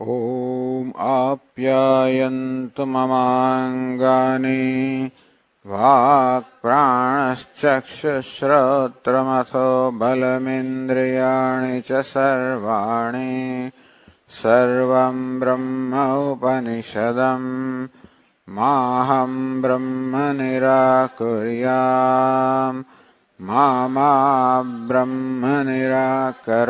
ॐ आप्यायन्तु ममाङ्गानि वाक्प्राणश्चक्षुश्रोत्रमथो बलमिन्द्रियाणि च सर्वाणि सर्वं ब्रह्म उपनिषदम् माहं ब्रह्म निराकुर्याम् मा ब्रह्म निराकरोत्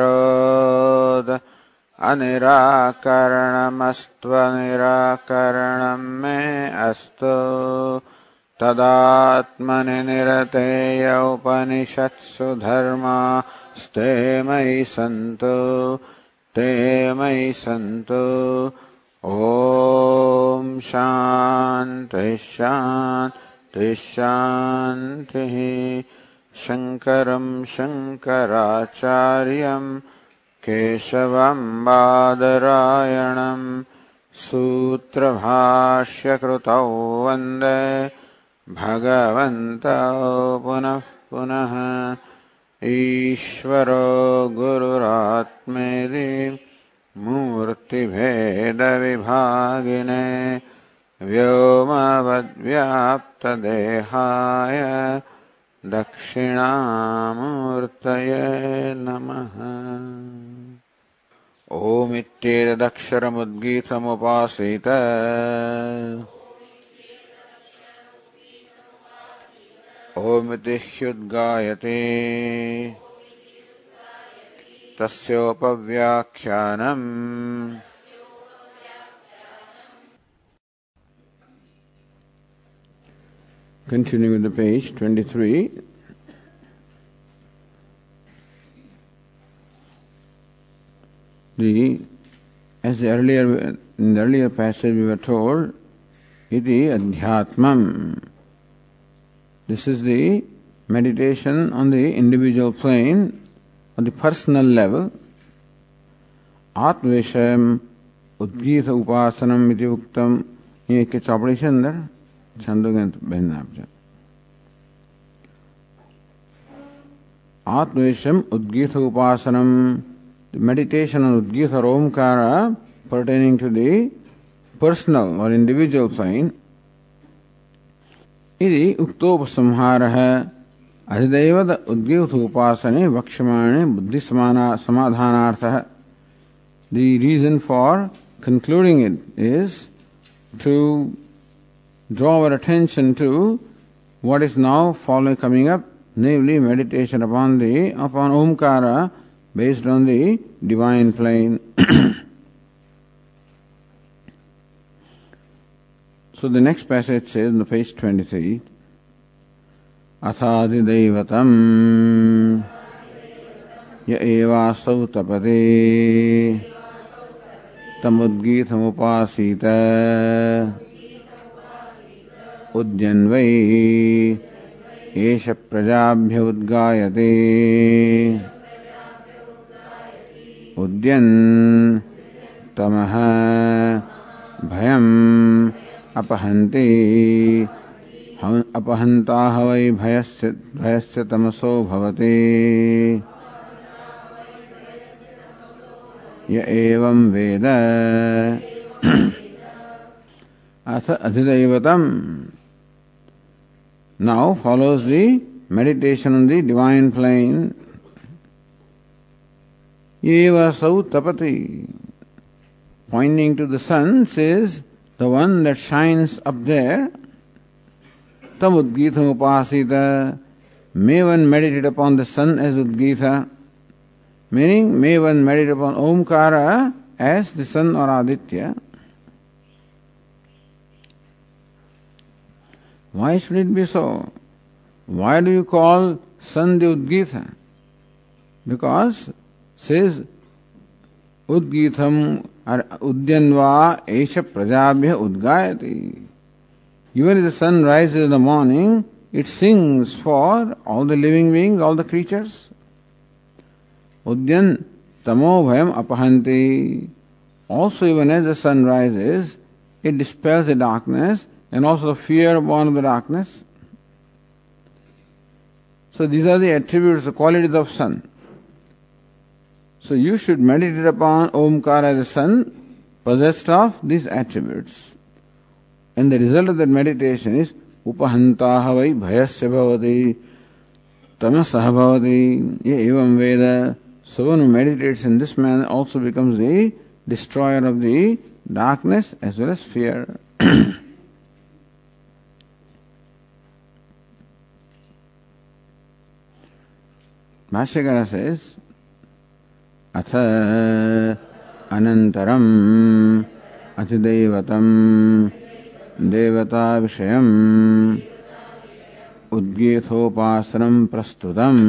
अनिराकरणमस्त्वनिराकरणं मे अस्तु। तदात्मनि निरतेय उपनिषत्सु धर्मास्ते मयि सन्तु ते मयि सन्तु। ॐ शान्तिः शान्तिः शान्तिः। शङ्करं शङ्कराचार्यम् केशवं बादरायणं सूत्रभाष्यकृतौ वन्दे भगवन्तौ पुनः पुनः। ईश्वरो गुरुरात्मेदि मूर्तिभेदविभागिने व्योमवद्व्याप्तदेहाय दक्षिणामूर्तये नमः ओमित्येतदक्षरमुद्गीतमुपासीत ओमिति ह्युद्गायते तस्योपव्याख्यानम् Continuing with the page 23. The, as earlier, in the earlier passage we were told, iti adhyatmam. This is the meditation on the individual plane, on the personal level. Atvesham udgita upasanam iti uktam. ये के चौपड़ी से अंदर छंदोगंत बहन आप आत्मवेशम उद्गीत उपासनम the meditation on Udgis or Omkara pertaining to the personal or individual plane. इति उक्तोपसंहारः अधिदैवत उद्योगोपासने वक्ष्यमाणे बुद्धि समाधानार्थः The reason for concluding it is to draw our attention to what is now following coming up, namely meditation upon the upon Omkara based on the divine plane. so the next passage says in the page 23 अथादिदैवतम् य एवासौ तपते तमुद्गीतमुपासीत उद्यन्वै एष प्रजाभ्य उद्गायते उद्यन्। तमः भयम् अपहन्ति। अपहन्ताः वै भयस्य भयस्य तमसो भवति। य एवं वेद। अथ अधिदैवतम्। Now follows the meditation on the divine plane. Eva sau tapati. Pointing to the sun says, the one that shines up there. Tam udgita upasita. May one meditate upon the sun as udgita. Meaning, may one meditate upon Omkara as the sun or Aditya. Why should it be so? Why do you call sun the Udgita? Because says Udgitham or Udyanva Esha Prajabhya Udgayati. Even if the sun rises in the morning, it sings for all the living beings, all the creatures. Udyan Tamo Bhayam Apahanti. Also, even as the sun rises, it dispels the darkness and also the fear born of the darkness. So these are the attributes, the qualities of sun. So you should meditate upon Omkar as a sun possessed of these attributes. And the result of that meditation is उपहन्ताः वै भयस्य भवति तमसः भवति ये someone who meditates in this manner also becomes the destroyer of the darkness as well as fear. Bhashyakara says, अथ अनन्तरम् अतिदैवतम् देवताविषयम् उद्गीथोपासनम् प्रस्तुतम्।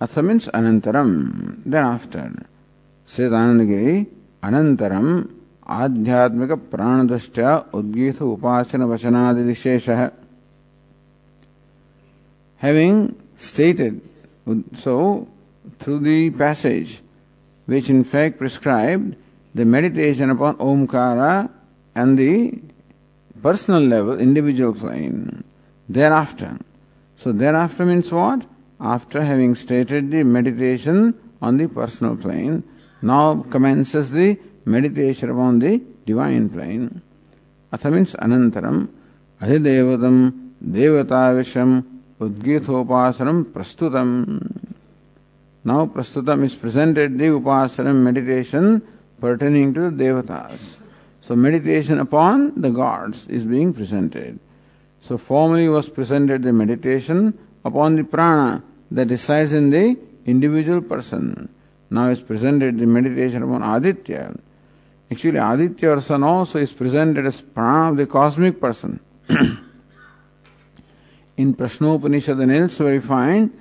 अथ मीन्स् अनन्तरम् देन् आफ्टर् सेत् आनन्दगिरि अनन्तरम् आध्यात्मिकप्राणदृष्ट्या उद्गीत उपासनवचनादिशेषः having stated so through the passage which in fact prescribe the meditation upon Omkara and the personal level individual clan thereafter so thereafter means what after having stated the meditation on the personal clan now commences the meditation upon the divine plane. Atha means anantaram, adhidevatam, devatavisham, udgithopasanam, prastutam. Now prastutam is presented the upasanam meditation pertaining to the devatas. So meditation upon the gods is being presented. So formerly was presented the meditation upon the prana that resides in the individual person. Now is presented the meditation upon Aditya. Actually, Aditya or sun also is presented as prana of the cosmic person. in Prashnopanishad and elsewhere we find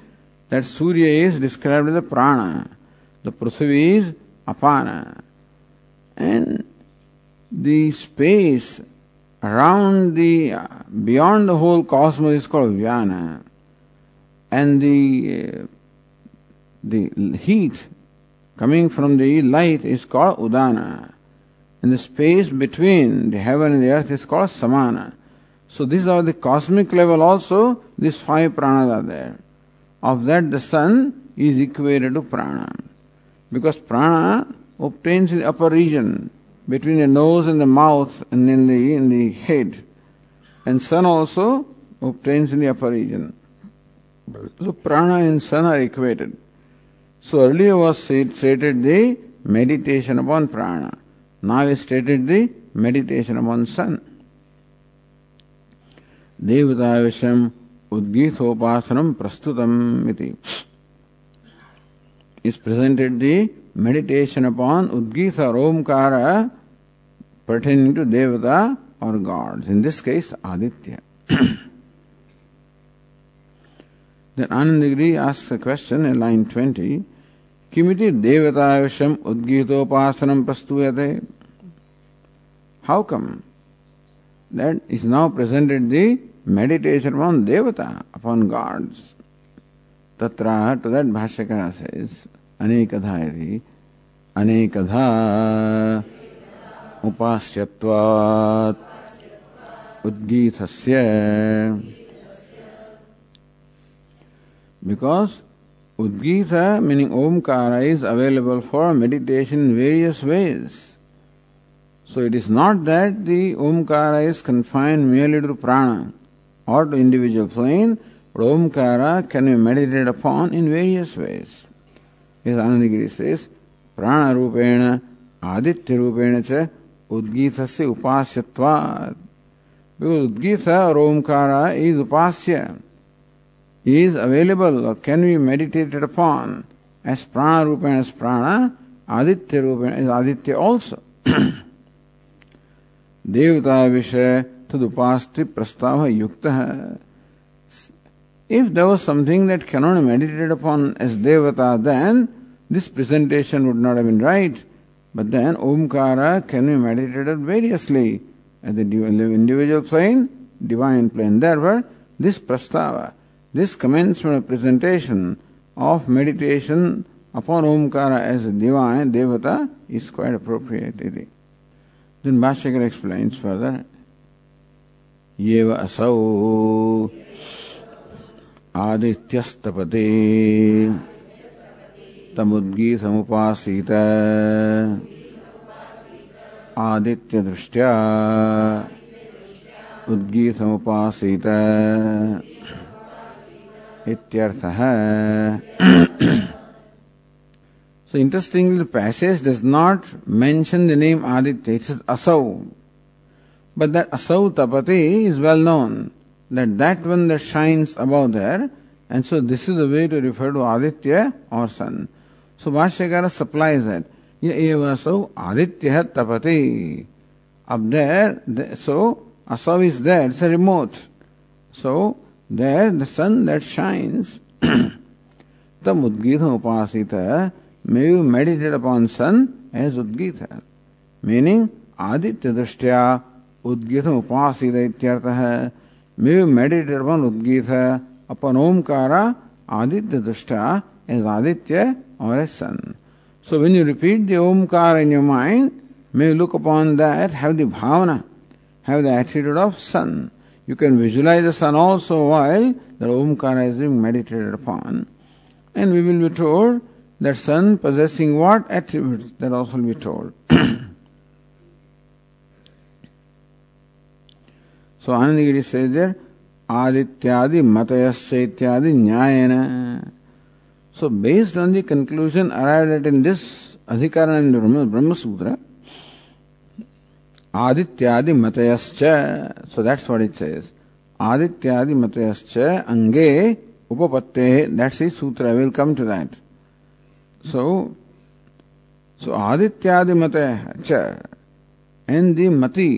that Surya is described as a prana, the Prithvi is apana, and the space around the beyond the whole cosmos is called Vyana and the uh, the heat coming from the light is called udana. And the space between the heaven and the earth is called samana. So these are the cosmic level also these five pranas are there. Of that the sun is equated to prana. Because prana obtains in the upper region between the nose and the mouth and in the in the head. And sun also obtains in the upper region. So prana and sun are equated. So earlier was stated the meditation upon prana. Now is stated the meditation upon sun. देवताविषयम् उद्गीतोपासनम प्रस्तुतम इति is presented the meditation upon Udgita or Omkara pertaining to Devata or gods. In this case, Aditya. Then Anandagiri asks a question in line 20. Kimiti devatavisham udgitopasanam prastuyate. How come that is now presented the meditation upon devata, upon gods? Tatra, to that Bhashyakara says, अनेकधा अनेकधा उपास्यत्वात् उद्गीतस्य Because Udgita, meaning Omkara, is available for meditation in various ways. So it is not that the Omkara is confined merely to prana or to individual plane, but Omkara can be meditated upon in various ways. As Anandagiri says, prana rupena aditya rupena cha udgitasya upasyatvat. Because Udgita or Omkara is upasya is available or can be meditated upon as prana rupena as prana, aditya rupena as aditya also. देवता विषय तदुपास्ति प्रस्ताव युक्त है If there was something that cannot be meditated upon as devata, then this presentation would not have been right. But then Omkara can be meditated variously at the individual plane, divine plane. Therefore, this prastava This commencement of presentation of meditation upon Omkara as a divine devata is quite appropriate. Then Bhashyakar explains further ये व असौ आदित्यस्तपते तमुद्गीतमुपासीत आदित्यदृष्ट्या उद्गीतमुपासीत इत्यर्थः So interestingly, the passage does not mention the name Aditya. It says Asau. But that Asau Tapati is well known. That that one that shines above there. And so this is the way to refer to Aditya or sun. So Bhashyakara supplies that. Asau Aditya Tapati. Up there, so Asau is there. It's a remote. So there the sun that shines. Tam Udgita Upasita may you meditate upon sun as Udgita. Meaning, Aditya Drishtya Udgita Upasita Ityartha. May you meditate upon Udgita, upon Omkara, Aditya Drishtya as Aditya or as sun. So when you repeat the Omkara in your mind, may you look upon that, have the bhavana, have the attitude of sun. You can visualize the sun also while the Omkara is being meditated upon. And we will be told that sun possessing what attributes, that also will be told. so Anandagiri says there, Adityadi Matayasya Ityadi Nyayana. So based on the conclusion arrived at in this the Brahma, Brahma Sutra, आदित्यादि मतयश्च so that's what it says आदित्यादि मतयश्च अंगे उपपत्ते that's the सूत्र I will come to that so so आदित्यादि मते च in the मति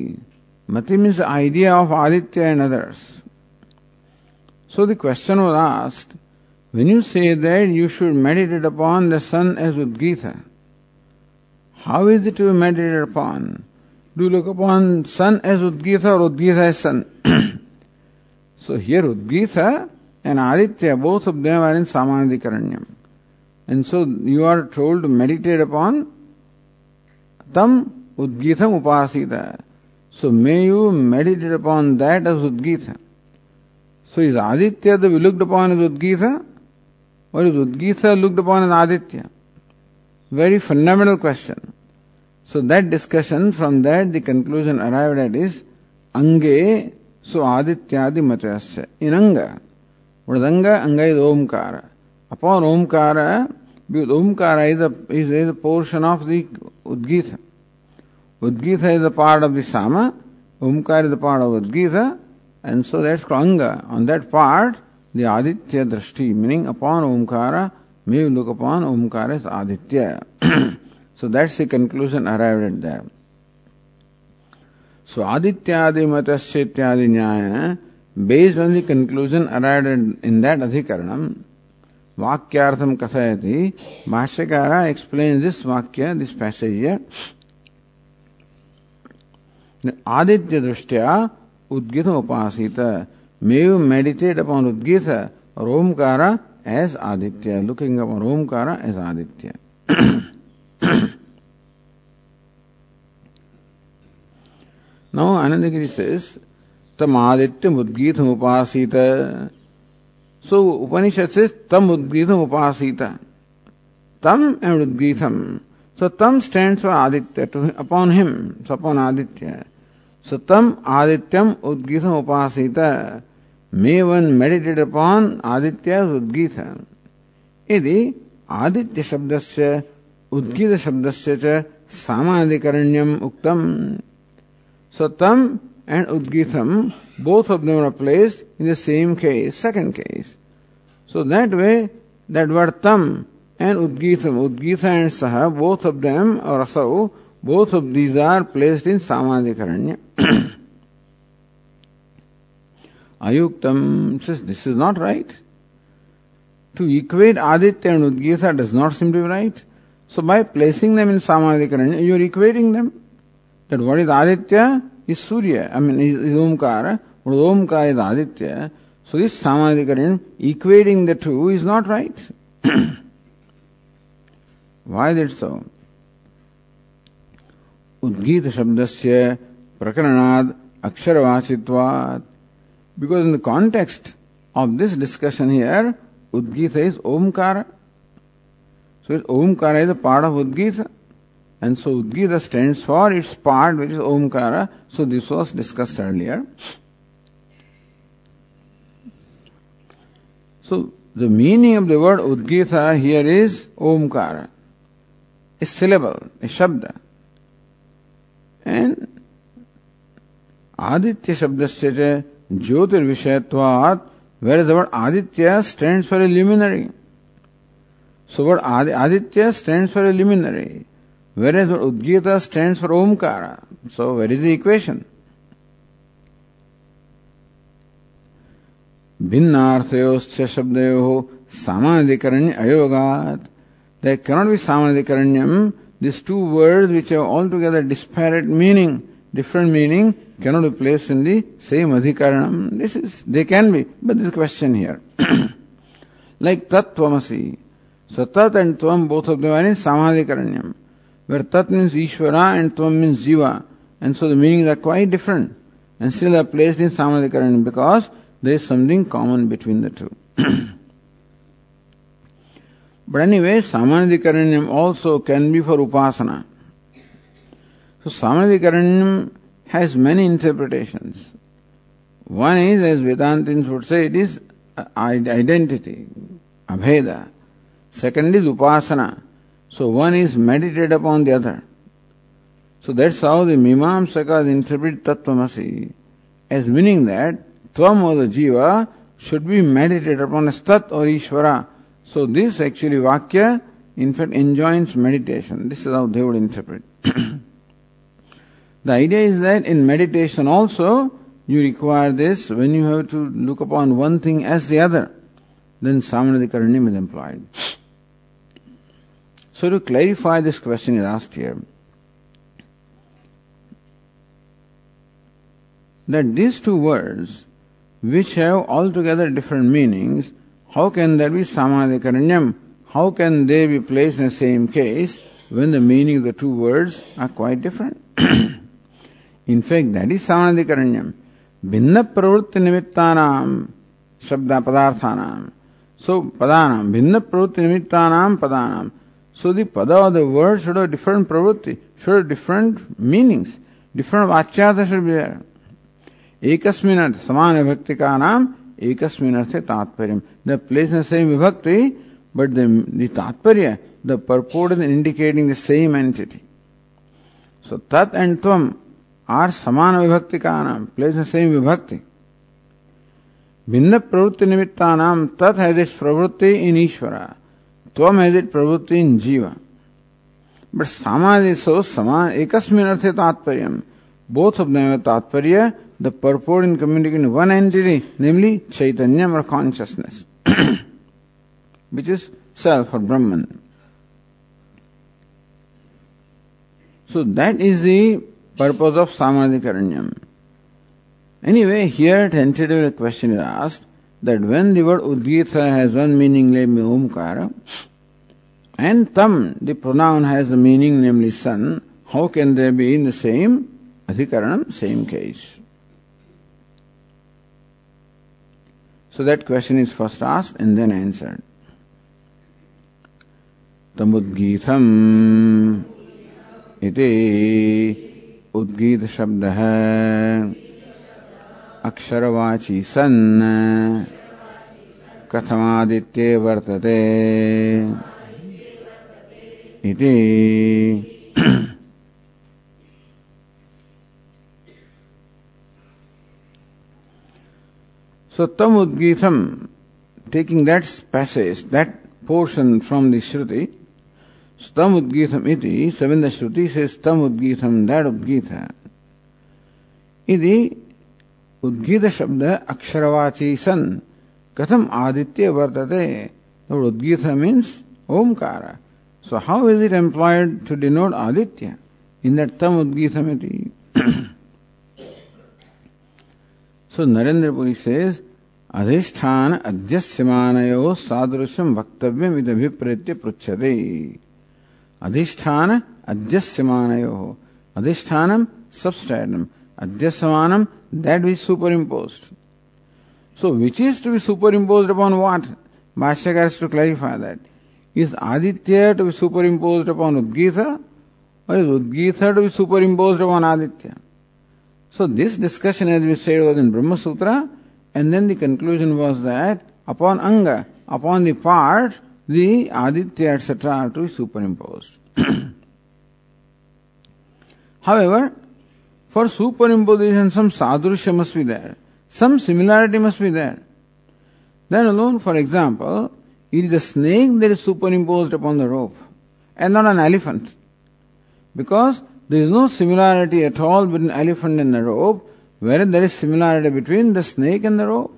मति means idea of Aditya and others so the question was asked When you say that you should meditate upon the sun as Udgita, how is it to be meditated? Do you look upon sun as Udgita or Udgita as sun? so here Udgita and Aditya, both of them are in Samanadikaranyam. And so you are told to meditate upon tam udgitam upasita. So may you meditate upon that as udgita. So is Aditya to be looked upon as udgita? Or is udgita looked upon as Aditya? Very fundamental question. So that discussion, from that the conclusion arrived at is Ange, so Adityadi Matyasya. In Anga. Is Anga? Is Omkara. Upon Omkara, because Omkara is a, is, is a portion of the Udgita. Udgita is a part of the Sama, Omkara is a part of Udgita, and so that's Anga. On that part, the Aditya Drashti, meaning upon Omkara, may you look upon Omkara as Aditya. so that's the conclusion arrived at there. So Adityadi Matasya Ityadi Nyaya, based on the conclusion arrived at in that Adhikaranam, वाक्यार्थम कथयति भाष्यकार explain this वाक्य this passage here Aditya दृष्टिया उद्गित उपासित may you meditate upon उद्गित or ओमकार as Aditya looking upon Omkar as Aditya Now Anandagiri says, tam adityam udgitam upasita So Upanishad says tam udgitam upasita. Tam and udgitam. So tam stands for Aditya, to, upon him, so upon Aditya. So tam Adityam udgitam upasita. May one meditate upon Aditya udgita. यदि आदित्य उद्गीत शब्दस्य च सामाधिकरण्यम उक्तम सो तम and Udgitam, both of them are placed in the same case, second case. So that way, that word Tam and Udgitam, Udgita and Saha, both of them, or Asau, both of these are placed in Samadhikaranya. Ayuktam says this is not right. To equate Aditya and Udgita does not seem to be right. So by placing them in Samadhikaranya, you are equating them. That what is Aditya is Surya, I mean is, is Omkara, but Omkara is Aditya. So this Samadhikaran, equating the two is not right. Why is it so? उद्गीत शब्दस्य प्रकरणाद अक्षरवाचित्वात् Because in the context of this discussion here, Udgita is Omkara. so Omkara is a part of Udgita. And so Udgita stands for its part which is Omkara. So this was discussed earlier. So the meaning of the word Udgita here is Omkara, a syllable, a shabda. And Aditya Jyotir Vishayatvat, whereas the word Aditya stands for a luminary. So word Aditya stands for a luminary, whereas word Udgita stands for Omkara. So where is the equation? भिन्नार्थयोश्च शब्दयोः सामान्यधिकरण्य अयोगात् there cannot be samadhikaranyam. These two words which have altogether disparate meaning, different meaning, cannot be placed in the same adhikaranam. This is, they can be, but this question here. like tattvamasi. So tat and tvam, both of them are in samadhikaranyam. Where tat means Ishvara and tvam means Jiva. And so the meanings are quite different. And still are placed in samadhikaranyam because there is something common between the two. but anyway, samadhikaranyam also can be for upasana. So samadhikaranyam has many interpretations. One is, as Vedantins would say, it is identity, abheda. Second is upasana. So one is meditated upon the other. So that's how the Mimamsakas interpret Tattvamasi as meaning that Tvam or the Jiva should be meditated upon as Tat or Ishvara. So this actually Vakya in fact enjoins meditation. This is how they would interpret. The idea is that in meditation also you require this when you have to look upon one thing as the other, then Samanadikaranyam is employed. So to clarify this question is asked here. That these two words, which have altogether different meanings, how can there be Samanadikaranyam? How can they be placed in the same case when the meaning of the two words are quite different? In fact, that is samadhikaranyam. So, padanam. Bhinna pravritti nimittanam padanam. So, the pada of the word should have different pravritti, should have different meanings, different vachyata should be there. एकस्मिन अर्थ समान विभक्ति का नाम एकस्मिन अर्थ तात्पर्य the place in same विभक्ति बट द तात्पर्य the purport is indicating the same entity so तत् एंड त्वम आर समान विभक्ति का नाम प्लेस द सेम विभक्ति भिन्न प्रवृत्ति निमित्ता नाम तत् हैज़ इट्स प्रवृत्ति इन ईश्वर तो मेज इट प्रवृत्ति इन जीव। बट समाधि सो समान एक अर्थ तात्पर्य बोथ ऑफ़ दैव तात्पर्य the purport in communication one entity namely Chaitanya or consciousness which is self or Brahman so that is the purpose of समाधिकरण्यम anyway here tentative question is asked that when the word Udgita has one meaning, namely Omkara, and Tam, the pronoun has the meaning, namely sun, how can they be in the same Adhikaranam, same case? So that question is first asked and then answered. तमुद्गीतम् इति उद्गीतशब्दः अक्षरवाची सन् कथमादित्ये वर्तते। इति। सत्तम उद्गीतम taking that passage that portion from the श्रुति स्तम उद्गीतम इति सविंद श्रुति से स्तम उद्गीतम दैट उद्गीत इति उद्गीत शब्द अक्षरवाची सन कथम आदित्य वर्तते। उद्गीत means Onkar. So how is it employed to denote Aditya? In that तम उद्गीत सो नरेन्द्रपुरी सेज अधिष्ठान अध्यस्यमानयो सादृश्यम वक्तव्यम इदभिप्रेत्य पृच्छते। अधिष्ठान अध्यस्यमानयो। अधिष्ठानम सबस्टैंडम अध्यस्यमानम that which superimposed. So, which is to be superimposed upon what? Bhashyakar has to clarify that. Is Aditya to be superimposed upon Udgita or is Udgita to be superimposed upon Aditya? So, this discussion, as we said, was in Brahma Sutra, and then the conclusion was that upon Anga, upon the part, the Aditya, etc., are to be superimposed. However, for superimposition some sadrusha must be there, some similarity must be there. Then alone, for example, it is a snake that is superimposed upon the rope and not an elephant. Because there is no similarity at all between elephant and the rope, whereas there is similarity between the snake and the rope.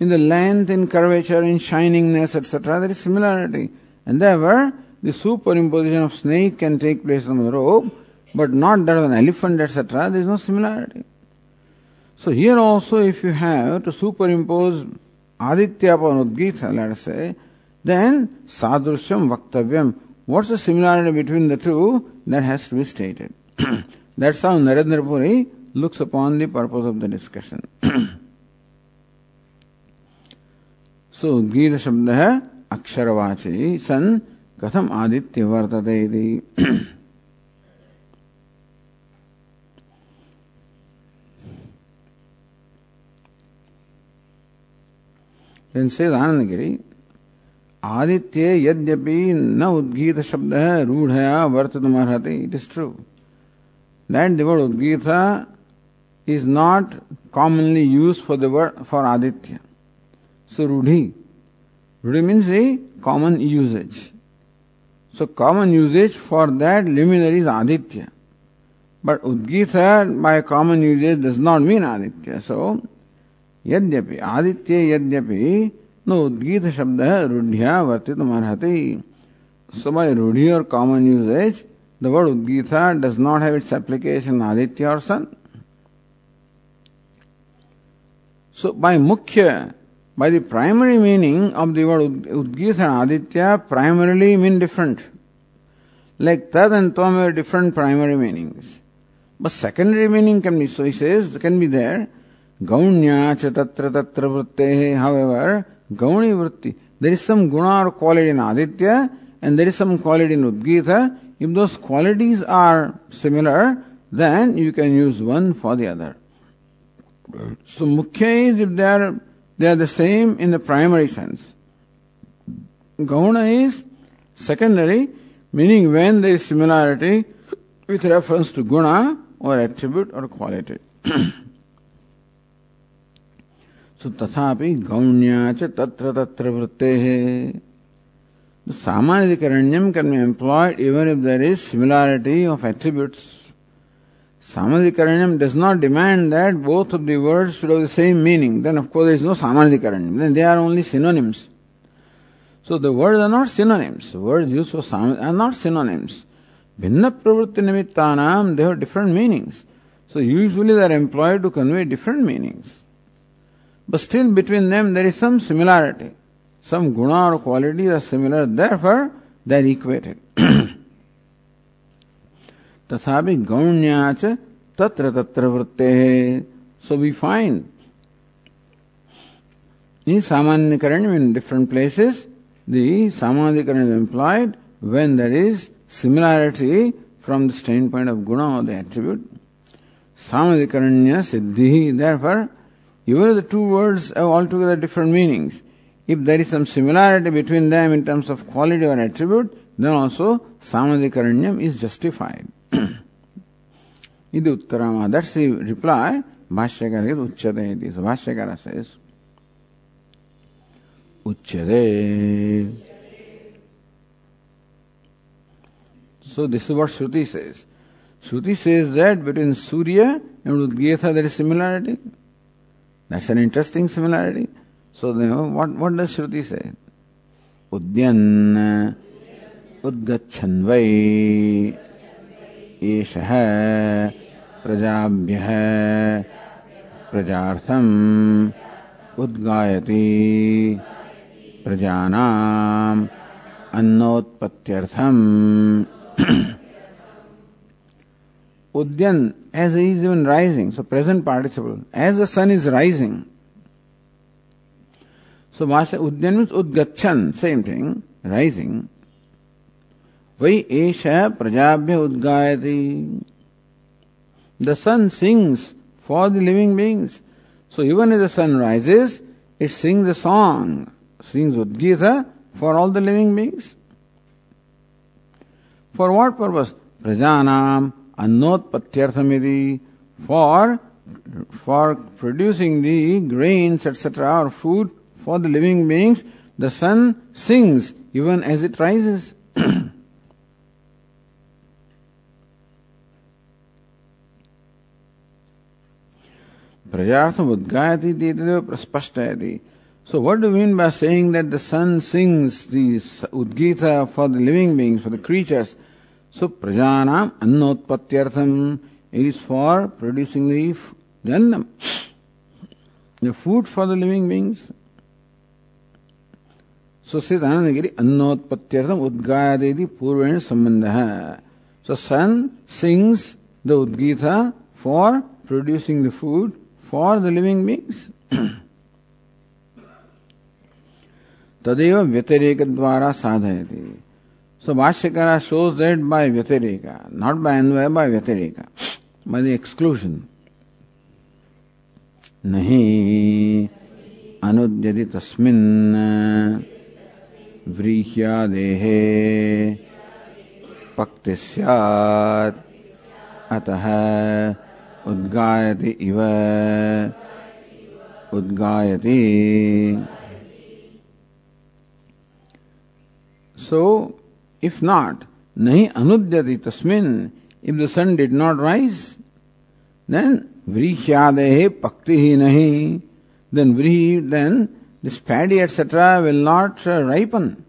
In the length, in curvature, in shiningness, etc., there is similarity. And therefore, the superimposition of snake can take place on the rope, but not that of an elephant, etc., there is no similarity. So here also, if you have to superimpose Aditya upon Udgita, let us say, then Sadrusham Vaktavyam. What's the similarity between the two? That has to be stated. That's how Narendra Puri looks upon the purpose of the discussion. so Udgita शब्द है अक्षरवाची सन कथम आदित्य वर्तते इति Then says Anandagiri, Aditya yadyapi na udgita shabda rudhaya vartatum It is true that the word udgita is not commonly used for the word for Aditya. So rudhi. Rudhi means a common usage. So common usage for that luminary is Aditya. But Udgita by common usage does not mean Aditya. So यद्यपि, आदित्य यद्यपि, no उद्गीत शब्द है रूढ़िया वर्तित सो समय रूढ़ी or common usage the word उद्गीता does not have its application Aditya or sun so by मुख्य by the primary meaning of the word उद्गीत and Aditya primarily mean different like तद and तम have different primary meaning but secondary meaning can be so can be there Gaunya cha. However, Gauni vritti. There is some guna or quality in Aditya and there is some quality in Udgita. If those qualities are similar, then you can use one for the other. So Mukhya is if they are, they are the same in the primary sense. Gauna is secondary, meaning when there is similarity with reference to guna or attribute or quality. So तथापि गौण्या च तत्र तत्र वृत्ते The Samadhikaranyam can be employed even if there is similarity of attributes. Samadhikaranyam does not demand that both of the words should have the same meaning. Then of course there is no Samadhikaranyam. Then they are only synonyms. So the words are not synonyms. The words used for Samadhi are not synonyms. Bhinna pravritti nimittanam, they have different meanings. So usually they are employed to convey different meanings. But still between them there is some similarity. Some guna or qualities are similar, therefore they are equated. तथापि गौण्याच तत्र तत्र वृत्ते So we find in Samanyakaran in different places the Samadhikaran is implied when there is similarity from the standpoint of guna or the attribute. Samadhikaranya siddhi, therefore even the two words have altogether different meanings, if there is some similarity between them in terms of quality or attribute, then also samadhikaranyam is justified. Uttarama. That's the reply. Bhashyakara is uchyate. So Bhashyakara says, uchyate. So this is what Shruti says. Shruti says that between Surya and Udgyatha there is similarity. That's an interesting similarity. So, know, what, what does Shruti say? Udyan udgachanvai एषः प्रजाभ्यः प्रजार्थम् उद्गायति प्रजानाम् अन्नोत्पत्त्यर्थम् Udyan, as he is even rising, so present participle, as the sun is rising, So Vasa Udyan Udgachan, same thing, rising. Vai Esha Prajabhya Udgayati. The sun sings for the living beings. So even as the sun rises, it sings a song, sings Udgita for all the living beings. For what purpose? Prajanam annotpatyarthamidi for for producing the grains etc or food for the living beings the sun sings even as it rises प्रजार्थम उद्गायति प्रस्पष्टयति So what do you mean by saying that the sun sings the Udgita for the living beings, for the creatures? So prajanam annotpatyartham is for producing the jannam, the food for the living beings. So says Anandagiri, annotpatyartham udgayadedi purvena sambandha. So sun sings the Udgita for producing the food for the living beings. तदेव व्यतिरेक द्वारा साधयति सो भाष्यकार shows that by व्यतिरेक not by Anvay by व्यतिरेक by the exclusion. नहीं अनुद्यति तस्मिन् व्रीह्यादेहे पक्ति स्यात् अतः उद्गायति इव उद्गायति So, if not, nahi anudyati tasmin, if the sun did not rise, then vrihyadehe paktihi nahi, then vrihi, then this paddy etc. will not uh, ripen.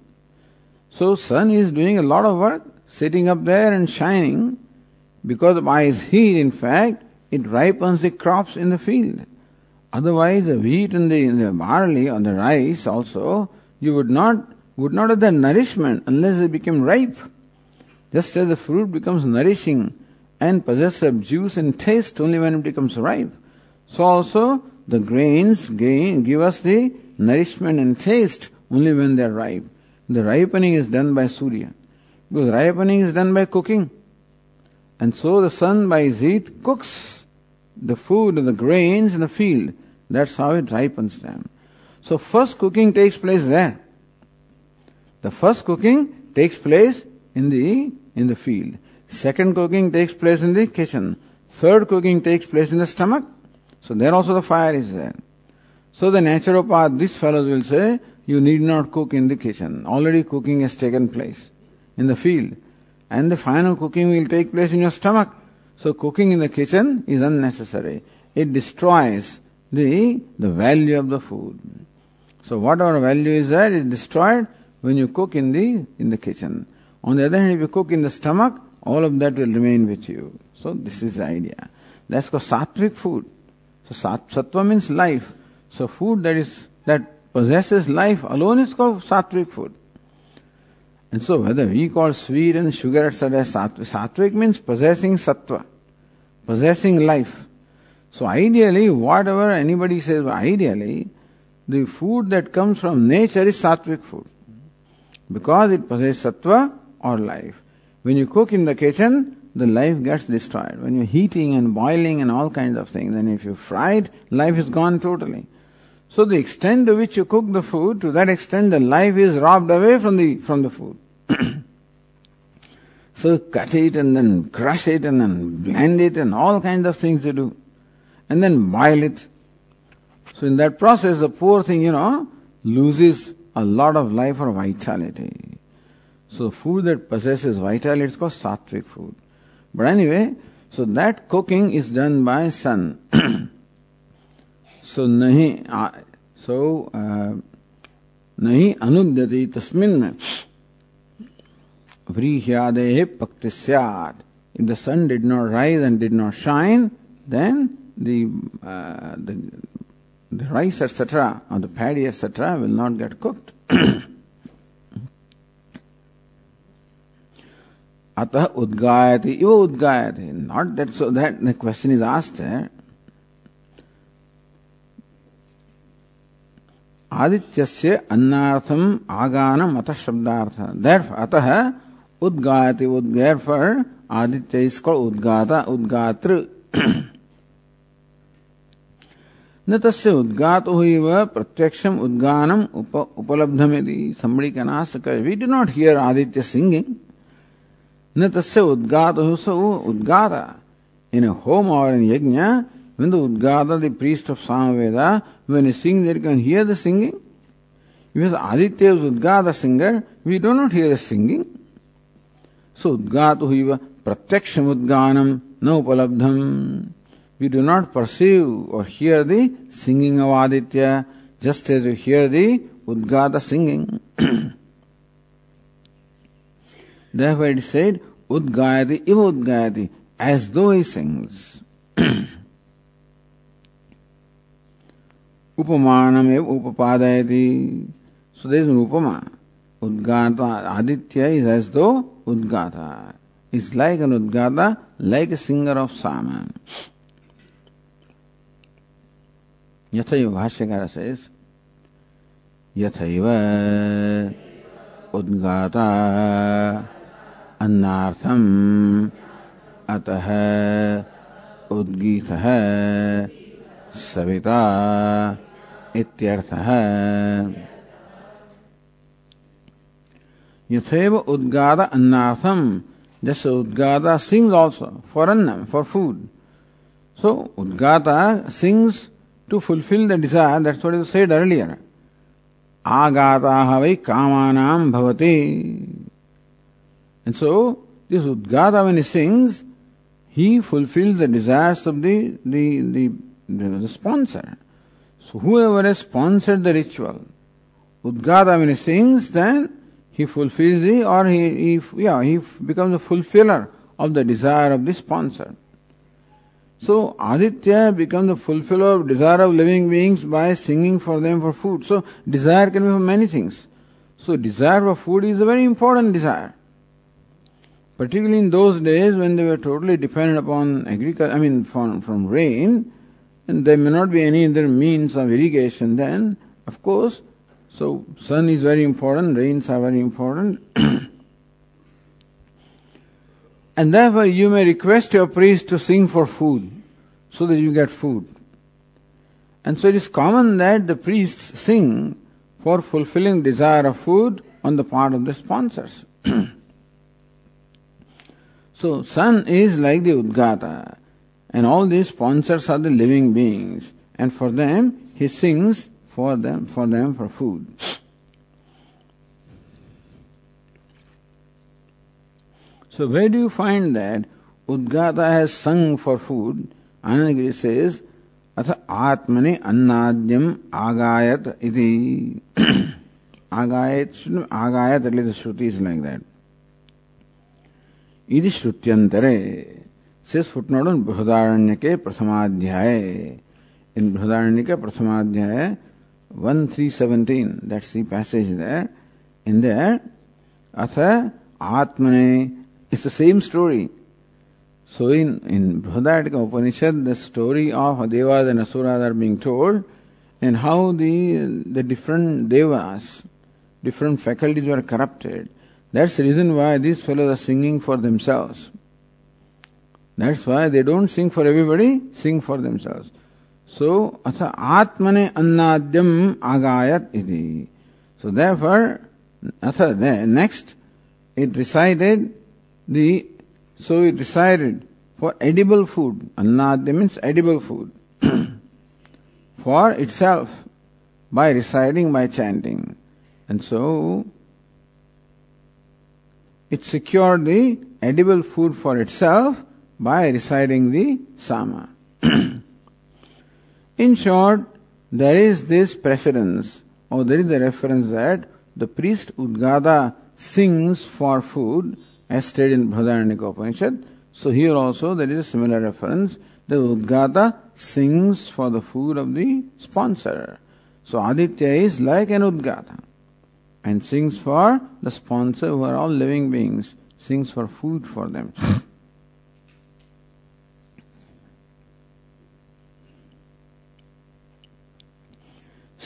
So sun is doing a lot of work, sitting up there and shining, because by his heat, in fact, it ripens the crops in the field. Otherwise, the wheat and the, the barley or the rice also, you would not would not have the nourishment unless they became ripe. Just as the fruit becomes nourishing and possesses of juice and taste only when it becomes ripe, so also the grains gain, give us the nourishment and taste only when they are ripe. The ripening is done by Surya. Because ripening is done by cooking. And so the sun by his heat cooks the food and the grains in the field. That's how it ripens them. So first cooking takes place there. The first cooking takes place in the in the field. Second cooking takes place in the kitchen. Third cooking takes place in the stomach. So there also the fire is there. So the naturopath, these fellows will say, you need not cook in the kitchen. Already cooking has taken place in the field. And the final cooking will take place in your stomach. So cooking in the kitchen is unnecessary. It destroys the, the value of the food. So whatever value is there is destroyed when you cook in the in the kitchen. On the other hand, if you cook in the stomach, all of that will remain with you. So this is the idea. That's called sattvic food. So sat, sattva means life. So food that is that possesses life alone is called sattvic food. And so whether we call sweet and sugar etc. sattvic, sattvic means possessing sattva, possessing life. So ideally, whatever anybody says, ideally, the food that comes from nature is sattvic food because it possesses sattva or life. When you cook in the kitchen, the life gets destroyed. When you're heating and boiling and all kinds of things, then if you fry it, life is gone totally. So the extent to which you cook the food, to that extent the life is robbed away from the from the food. so cut it and then crush it and then blend it and all kinds of things you do. And then boil it. So in that process the poor thing, you know, loses a lot of life or vitality. So food that possesses vitality is called sattvic food. But anyway, so that cooking is done by sun. so nahi, so uh, nahi anudyati tasmin vrihyadehe pakti. If the sun did not rise and did not shine, then the, uh, the the rice, etc., or the paddy, etc., will not get cooked. अतः उद्गायति इव उद्गायति not that so that the question is asked आदित्यस्य अन्नार्थम आगान मत शब्दार्थ there अतः उद्गायति उद्गैर फॉर आदित्य इज़ कॉल्ड उद्गाता उद्गात्र न तस् उद्गात प्रत्यक्ष उद्गान उप उपलब्धमी समी can ask we do not hear Aditya singing न तस् उद्गात सौ उद्गात इन ए होम और इन यज्ञ when the उद्गात the priest of Sama Veda when sing they can hear the singing because Aditya is उद्गात singer we do not hear the singing so उद्गात प्रत्यक्ष उद्गान न उपलब्धम। We do not perceive or hear the singing of Aditya just as we hear the Udgata singing. Therefore it is said, Udgayati iva Udgayati, as though he sings. Upamanam upapadayati. So there is an upama. Udgata, Aditya is as though Udgata. Is like an Udgata, like a singer of Sama. यथैव भाष्यकार says यथैव उद्गाता अन्नार्थम अतः उद्गीतः सविता इत्यर्थः। यथैव उद्गात अन्नार्थम, जैसे उद्गाता sings also for अन्नम for food so उद्गाता sings to fulfill the desire. That's what is said earlier. Agataha kamanam bhavati. And so, this Udgata when he sings, he fulfills the desires of the, the, the, the, the sponsor. So whoever has sponsored the ritual, Udgata when he sings, then he fulfills the, or he, he, yeah, he becomes a fulfiller of the desire of the sponsor. So Aditya becomes the fulfiller of desire of living beings by singing for them for food. So desire can be for many things. So desire for food is a very important desire. Particularly in those days when they were totally dependent upon agriculture, I mean from, from rain, and there may not be any other means of irrigation then, of course, so sun is very important, rains are very important. And therefore you may request your priest to sing for food so that you get food. And so it is common that the priests sing for fulfilling desire of food on the part of the sponsors. so sun is like the Udgata and all these sponsors are the living beings and for them he sings for them for them for food. So where do you find that Udgata has sung for food? Anandagiri says, अथ आत्मनि अन्नाद्यम आगायत इति आगायत आगायत at the श्रुति is like that इति श्रुत्यंतरे से फुटनोट बृहदारण्य के प्रथमाध्याय इन बृहदारण्य के प्रथमाध्याय one three seventeen that's the passage there in there अथ आत्मने It's the same story. So in, in Brihadaranyaka Upanishad, the story of Devas and Asuras are being told and how the, the different Devas, different faculties were corrupted. That's the reason why these fellows are singing for themselves. That's why they don't sing for everybody, sing for themselves. So, atha atmane annadyam agayat iti. So therefore, atha, next, it recited the so he decided for edible food. Annadya means edible food. for itself by reciting, by chanting. And so it secured the edible food for itself by reciting the Sama. In short, there is this precedence, or there is the reference that the priest Udgata sings for food as stated in Brihadaranyaka Upanishad. So here also there is a similar reference. The Udgata sings for the food of the sponsor. So Aditya is like an Udgata and sings for the sponsor who are all living beings, sings for food for them.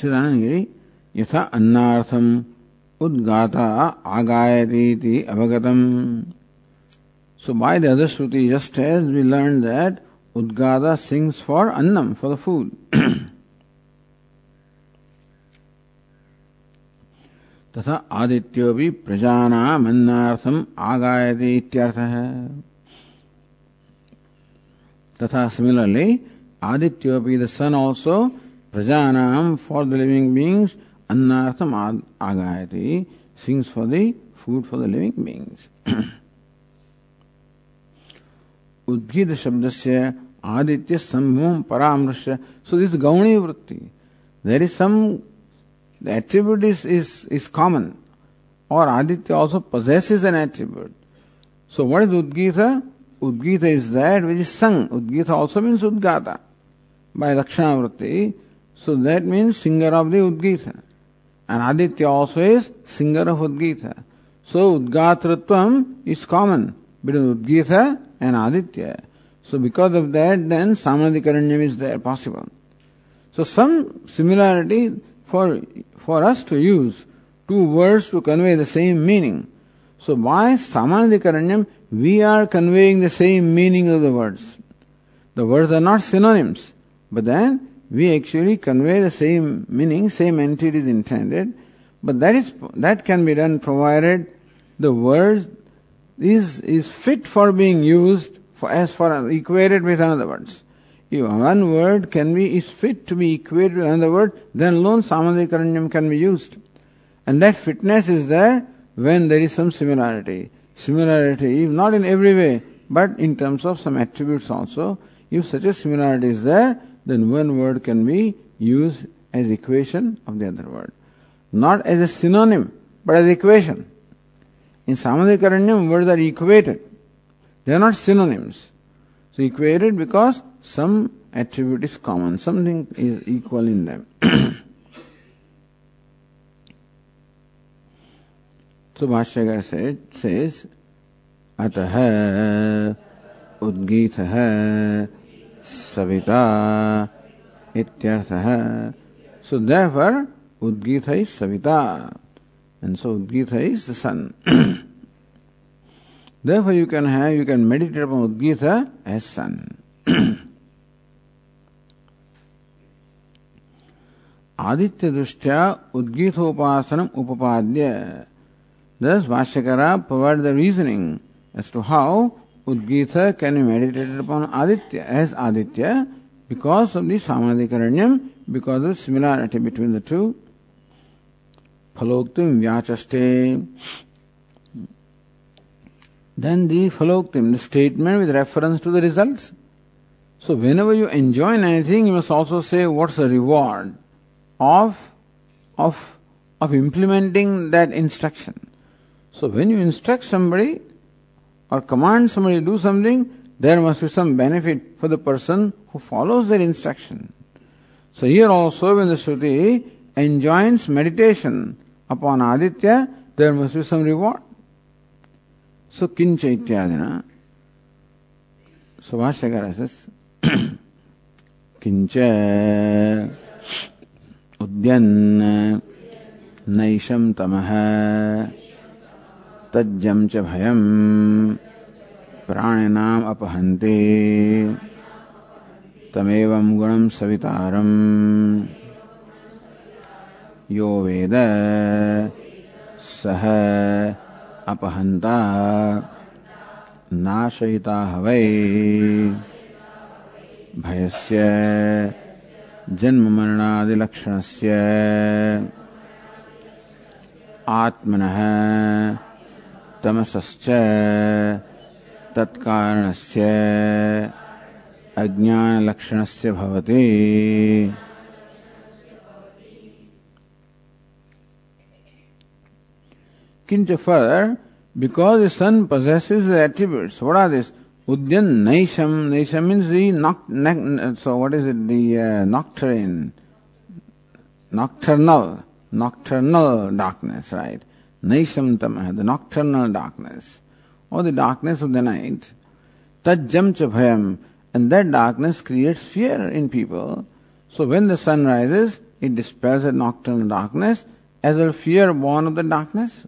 श्रीरानगिरि यथा अन्नार्थम उद्गाता आगायती अवगतम So by the other Shruti, just as we learned that Udgada sings for annam, for the food. तथा आदित्यो भी प्रजानाम अन्नार्थम आगायते इत्यर्थः तथा similarly आदित्यो भी द सन ऑल्सो प्रजानाम for the living beings अन्नार्थम आगायते sings for the food for the living beings उद्गीत शब्द से आदित्य संभव परामर्श सो दिस गौणी वृत्ति there is some The attribute is, is, is common. Or Aditya also possesses an attribute. So what is Udgita? Udgita is that which is sung. Udgita also means Udgata by Lakshana Vritti. So that means singer of the Udgita. and Aditya also is singer of Udgita. So Udgatratvam is common between Udgita and Aditya. So because of that, then Samanadikaranyam is there possible. So some similarity for for us to use two words to convey the same meaning. So by Samanadikaranyam, we are conveying the same meaning of the words. The words are not synonyms, but then we actually convey the same meaning, same entity is intended, but that is that can be done provided the word is is fit for being used for, as for equated with another words. If one word can be is fit to be equated with another word, then alone samanadikaranyam can be used. And that fitness is there when there is some similarity. Similarity, if not in every way, but in terms of some attributes also. If such a similarity is there, then one word can be used as equation of the other word. Not as a synonym, but as equation. In Samanadikaranyam, words are equated. They are not synonyms. So equated because some attribute is common, something is equal in them. so Bhashyakar says, "Atah उद्गीतः सविता इत्यर्थः। So there उद्गीता is Savita. And so उद्गीता is sun there you can have you can meditate upon उद्गीता as sun Aditya दृष्टिया उद्गीतोपासनम उपपाद्य thus Vashyakara provide the reasoning as to how Udgita can be meditated upon Aditya as Aditya because of the samadhi Samanadikaranyam, because of similarity between the two. Phaloktim Vyachaste. Then the Phaloktim, the statement with reference to the results. So whenever you enjoin anything, you must also say what's the reward of, of, of implementing that instruction. So when you instruct somebody or command somebody to do something, there must be some benefit for the person who follows their instruction. So here also when the Shruti enjoins meditation upon Aditya, there must be some reward. So kincha ityadina. So Bhashyakara says, किञ्च उद्यन् naisham tamaha. तज्जं च भयं प्राणिनाम् अपहन्ते। तमेवं गुणं सवितारम्। यो वेद सः अपहन्ता। नाशयिता हवै। भयस्य जन्म मरणादिलक्षणस्य आत्मनः तमसश्च तत्कारणस्य अज्ञानलक्षणस्य भवति। किंच further because the sun possesses the attributes what are this? Udayan नैशम नैशम means the so what is it the uh, nocturn nocturne, nocturnal nocturnal darkness, right. Naisham Tamah, the nocturnal darkness, or the darkness of the night. Tajjam bhayam, and that darkness creates fear in people. So when the sun rises, it dispels the nocturnal darkness as well fear born of the darkness.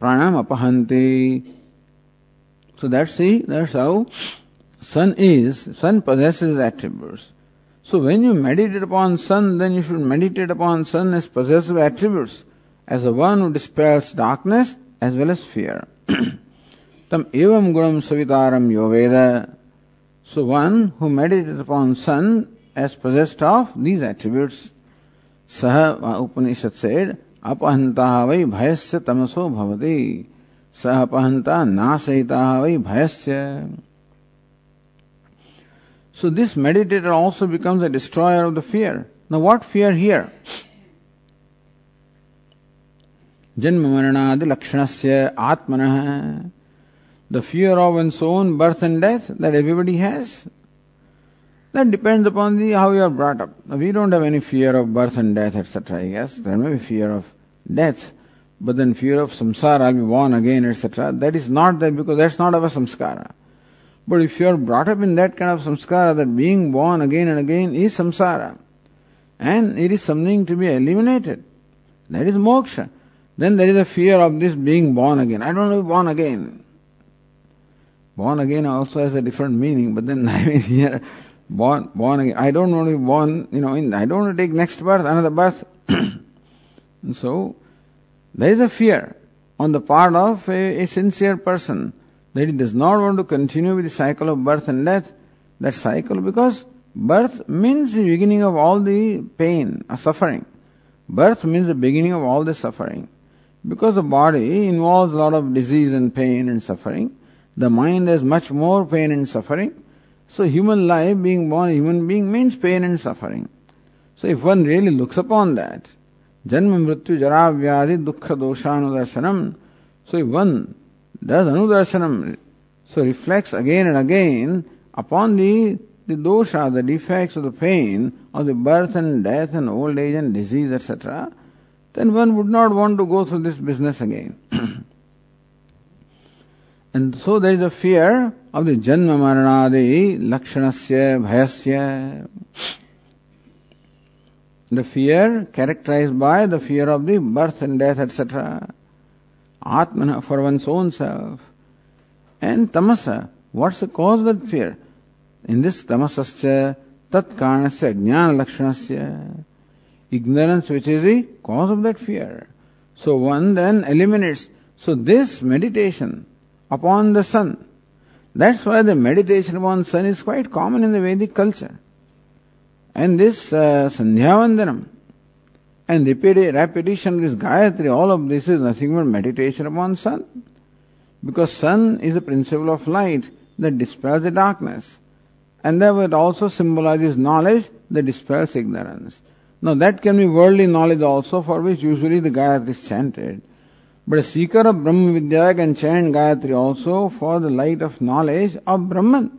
Pranam apahanti. So that's see, that's how sun is. Sun possesses attributes. So when you meditate upon sun, then you should meditate upon sun as possessive attributes, as the one who dispels darkness as well as fear. Tam evam gunam savitaram yoveda. So one who meditates upon sun as possessed of these attributes. Saha Upanishad said, अपहंता वै भयस्य तमसो भवति सह अपहंता नाशयिता वै bhayasya. So this meditator also becomes a destroyer of the fear. Now what fear here? जन्म मरणादि लक्षणस्य आत्मनः the fear of one's own birth and death that everybody has. That depends upon the how you are brought up. We don't have any fear of birth and death, etc. Yes, there may be fear of death, but then fear of samsara, I'll be born again, etc. That is not there because that's not our samskara. But if you are brought up in that kind of samskara, that being born again and again is samsara, and it is something to be eliminated, that is moksha. Then there is a fear of this being born again. I don't want to be born again. Born again also has a different meaning, but then I mean here, born, born again. I don't want to be born, you know, in, I don't want to take next birth, another birth. and so, there is a fear on the part of a, a sincere person that he does not want to continue with the cycle of birth and death, that cycle, because birth means the beginning of all the pain or suffering. Birth means the beginning of all the suffering. Because the body involves a lot of disease and pain and suffering, the mind has much more pain and suffering. So human life, being born a human being, means pain and suffering. So if one really looks upon that, janma mrityu jara vyadhi dukkha doshanudarshanam, so if one does anudarshanam, so reflects again and again upon the, the dosha, the defects of the pain of the birth and death and old age and disease, etc., then one would not want to go through this business again. and so there is a fear of the janma maranadi lakshanasya bhayasya. The fear characterized by the fear of the birth and death, etc. Atmana for one's own self. And tamasa, what's the cause of that fear? In this tamasasya tat karanasya jnana lakshanasya. Ignorance which is the cause of that fear. So one then eliminates. So this meditation upon the sun, that's why the meditation upon sun is quite common in the Vedic culture. And this uh, Sandhyavandanam, and repeat, repetition this Gayatri, all of this is nothing but meditation upon sun. Because sun is the principle of light that dispels the darkness. And therefore it also symbolizes knowledge that dispels ignorance. Now that can be worldly knowledge also for which usually the Gayatri is chanted. But a seeker of Brahma Vidya can chant Gayatri also for the light of knowledge of Brahman.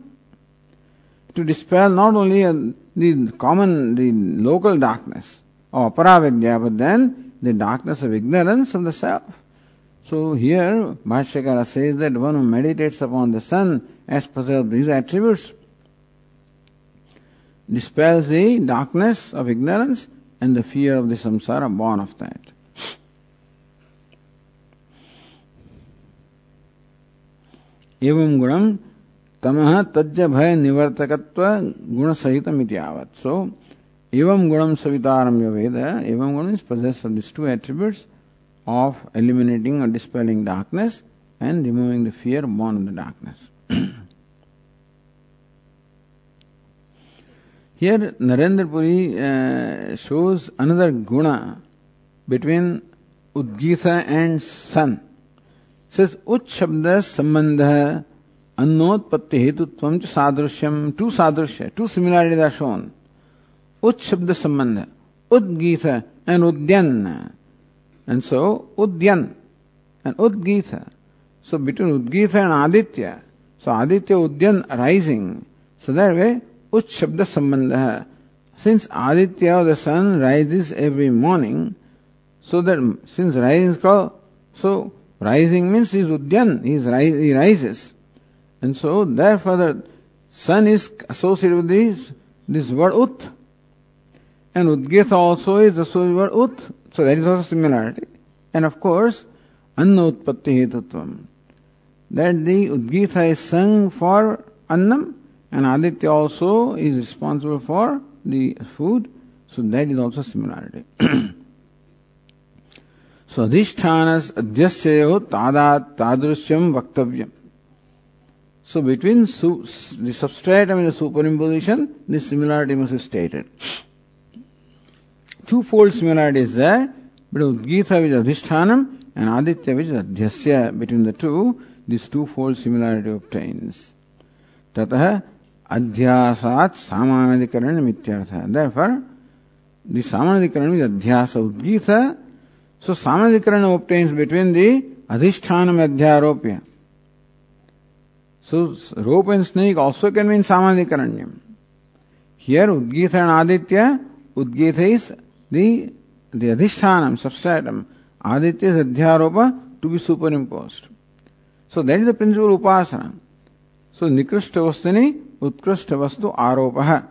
To dispel not only uh, the common, the local darkness, or aparavidya, but then the darkness of ignorance of the self. So here, Bhashyakara says that one who meditates upon the sun as possessed these attributes dispels the darkness of ignorance and the fear of the samsara born of that. Evam gunam tamaha tajya bhaya nivartakatva guna sahitam iti avat. So, evam gunam savitaram yaveda, evam gunam is possessed of these two attributes of eliminating or dispelling darkness and removing the fear born of the darkness. Here Narendra Puri uh, shows another guna between Udgita and sun. says Ut Shabda Sambandha Annotpatti Hetutvam Sadrishyam. Two sadrishya, two similarities are shown. उत शब्द संबंध udgeet and udyan and so udyan and udgeet so between udgeet and Aditya so Aditya udyan rising so that Uch Shabda Sambandha. The sun, rises every morning, so that since rising is means is Udyan, he, rises. And so therefore the sun is associated with this, this word Ut. And Udgita also is associated with Ut. So there is also similarity. And of course, Anna Utpatti Hetutvam. That the Udgita is sung for Annam and Aditya also is responsible for the food. So that is also similarity. so Adhishtanas Adhyasyayo Tadat Tadrusyam Vaktavyam. So between su- the substratum and the superimposition, this similarity must be stated. Twofold similarity is there, but Udgita which is Adhishtanam and Aditya which is Adhyasya. Between the two, this twofold similarity obtains. ततः अध्यासात सामानाधिकरण मिथ्यार्थ। Therefore the सामानाधिकरण is अध्यास उद्गीत सो सामानाधिकरण obtains between the अधिष्ठान अध्यारोप्य। So rope and snake also can mean सामानाधिकरण्य here उद्गीत एंड आदित्य, उद्गीत इज़ द द अधिष्ठान सबसेटम Aditya is to be superimposed so that is the principle Upasana so निकृष्ट वस्तु Utkrishta Vastu Aropaha.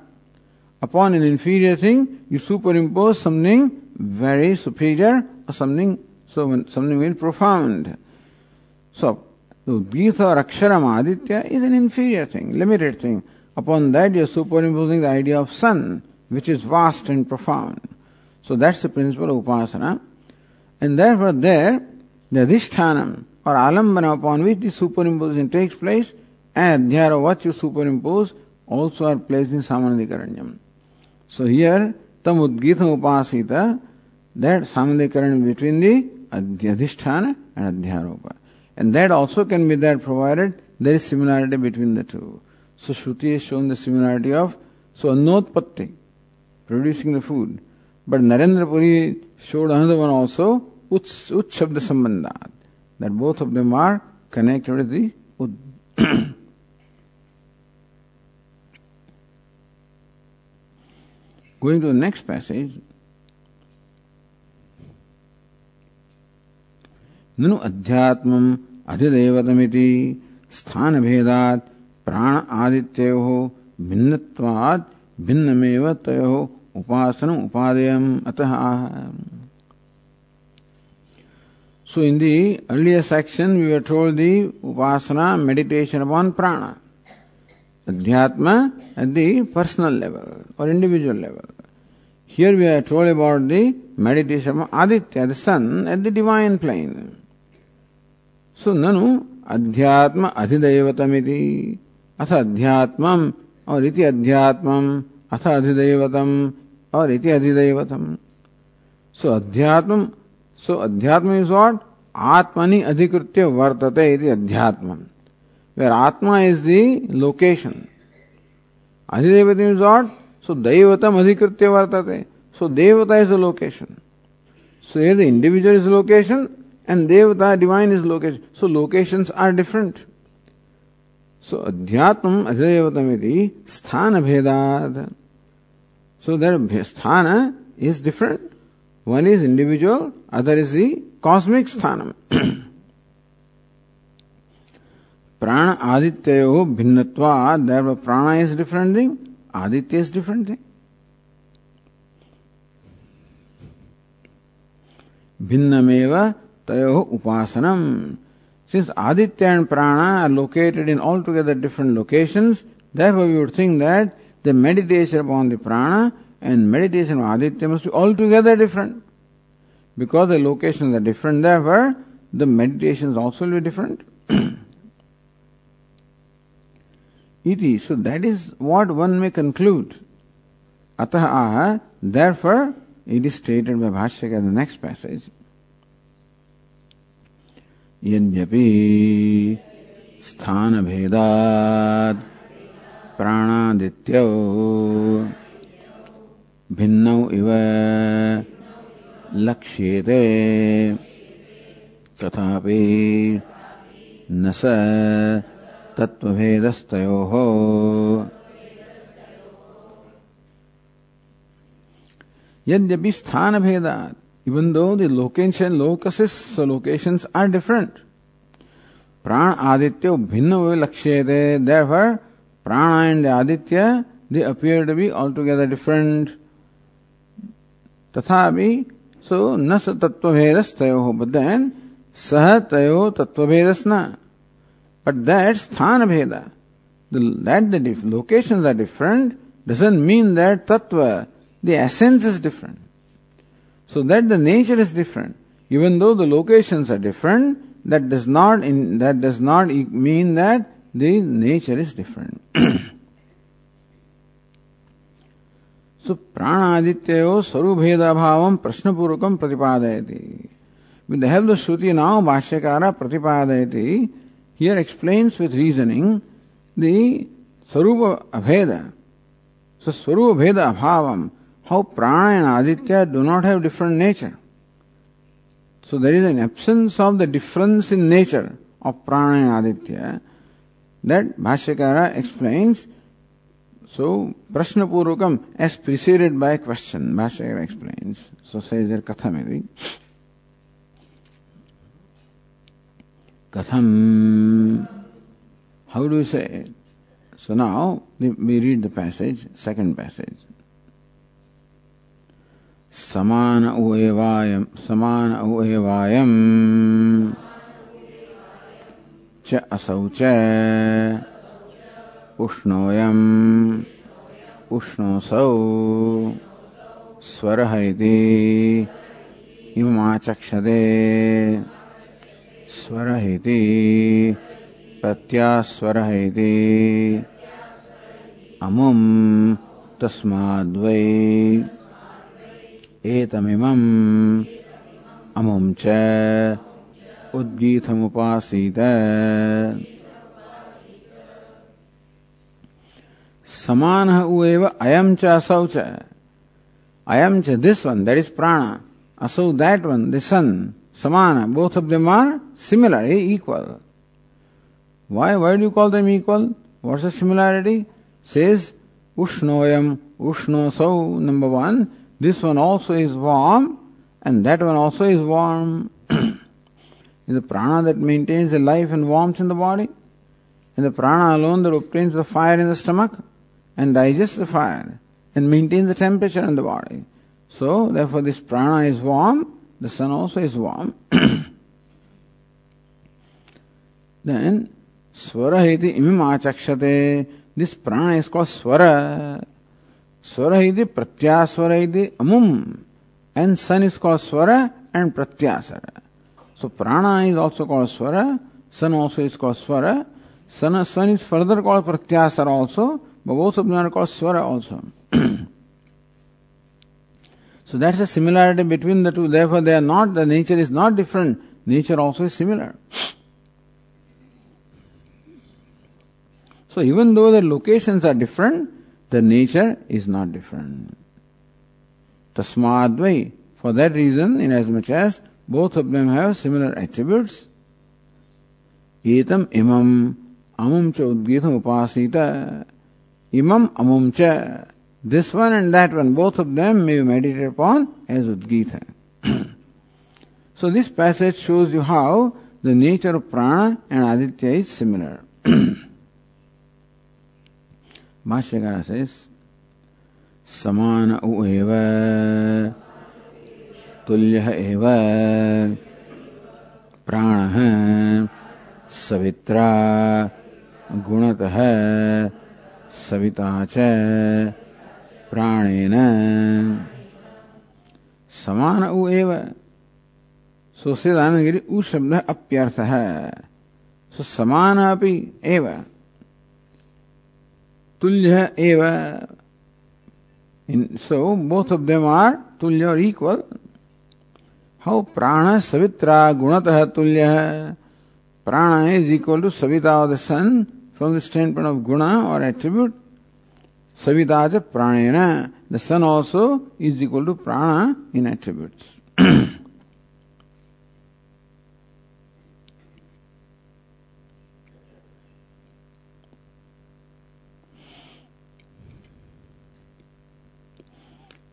Upon an inferior thing, you superimpose something very superior or something so something very profound. So the Gita or Aksharam Aditya is an inferior thing, limited thing. Upon that you are superimposing the idea of sun, which is vast and profound. So that's the principle of Upasana. And therefore there, the Adhishthanam or Alambana upon which the superimposition takes place and there what you superimpose also are placed in Samanadikaranyam. So here, tam udgita upasita, that Samanadikaranyam between the Adhyadhisthana and Adhyaropa. And that also can be there provided there is similarity between the two. So Shruti has shown the similarity of, so Annotpatti, producing the food. But Narendra Puri showed another one also, Uch, Uchshabda Sambandhat, that both of them are connected with the Ud. Going to the next passage. నను అధ్యాత్మం అధిదేవతమితి స్థానభేదాత్ ప్రాణ ఆదిత్యో భిన్నత్వాత్ భిన్నమేవ తయో ఉపాసనం ఉపాదేయం అత so in the earlier section we are told the ఉపాసన meditation upon ప్రాణ अध्यात्म at the personal level or individual level here we are told about the meditation Aditya the sun at the divine plane so ननु अध्यात्म अधिदेवतम अथ अध्यात्म और इति अध्यात्म अथ अधिदेवतम और इति अधिदेवतम सो अध्यात्म सो अध्यात्म इज़ वॉट आत्मनि अधिकृत्य वर्तते इति अध्यात्मम् where Atma is the location. Adhidevatam is what? So Daivatam Adhikritya Vartate. So Devata is the location. So here the individual is the location and Devata, divine is location. So locations are different. So Adhyatmam Adhidevatam iti sthana bhedad. So there sthana is different. One is individual, other is the cosmic sthanam. Prana adityayo bhinnatva, therefore prana is different thing, aditya is different thing. Bhinnameva tayo upasanam. Since aditya and prana are located in altogether different locations, therefore we would think that the meditation upon the prana and meditation on aditya must be altogether different. Because the locations are different, therefore the meditations also will be different. iti. So that is what one may conclude. Atah aha, therefore, it is stated by Bhashyaka in the next passage. यद्यपि स्थानभेदात् प्राणादित्यौ भिन्नौ इव लक्ष्येते तथापि न स तत्त्वभेदस्तयोः। यद्यपि स्थान भेद even though the location locuses, so locations are different. प्राण आदित्य भिन्न हुए लक्ष्य विलक्ष्यते therefore, प्राण and Aditya they appear to be altogether different तथा भी सो न तत्व भेदस तयो बट देन सह तयो तत्व भेदस But that's sthana bheda. The, that the locations are different doesn't mean that tattva, the essence is different. So that the nature is different. Even though the locations are different, that does not in, that does not mean that the nature is different. sarubheda bhavam prashnapurukam pratipadayati. With the help of Shruti now, Bhashyakara pratipadayati, here explains with reasoning the Sarupa Abheda. So Sarupa Bheda Abhavam, how prana and aditya do not have different nature. So there is an absence of the difference in nature of prana and aditya that Bhashyakara explains. So Prashna Purukam as preceded by a question, Bhashyakara explains. So says there Kathamidi. Katham. How do we say it? So now we read the passage, second passage. समान उवायम समान उवायम च असौ च उष्णोयम उष्णोसौ स्वरः इति इममाचक्षते स्वरः इति प्रत्यास्वरः इति अमुं तस्माद्वै। एतमिमम् अमुं च उद्गीतमुपासीत। समानः उएव अयं च असौ च। अयं च दिस वन दैट इज़ प्राण। असौ that one the sun Samana. Both of them are similar, eh, equal. Why? Why do you call them equal? What's the similarity? Says Ushnoyam, so number one. This one also is warm and that one also is warm. is the prana that maintains the life and warmth in the body, and the prana alone that obtains the fire in the stomach and digests the fire and maintains the temperature in the body. So, therefore, this prana is warm the sun also is warm. then, Swara iti imim achakshate. This prana is called swara. Swara iti pratyaswara iti amum. And sun is called swara and pratyasara. So prana is also called swara. Sun also is called swara. Sun, sun is further called pratyasara also. But both of them are called swara also. So that's a similarity between the two. Therefore they are not, the nature is not different. Nature also is similar. So even though the locations are different, the nature is not different. Tasmadvai. For that reason, inasmuch as both of them have similar attributes, etam imam amum cha udgitam upasita imam amum cha this one and that one, both of them may be meditated upon as Udgita. so this passage shows you how the nature of prana and aditya is similar. भाष्यकार से समान एव तुल्य एव प्राण सवित्रा गुणतः सविता च प्राणेन। समान उ एव। सो सिदानगिरि उ अप्यर्थ। है सो समान अपि एव। तुल्य एव। In so both of them are तुल्य और इक्वल हाउ प्राण सवित्रा गुणतः तुल्य। है प्राण is equal to Savita of the sun from the standpoint of गुण or attribute Savita is pranena. The sun also is equal to prana in attributes.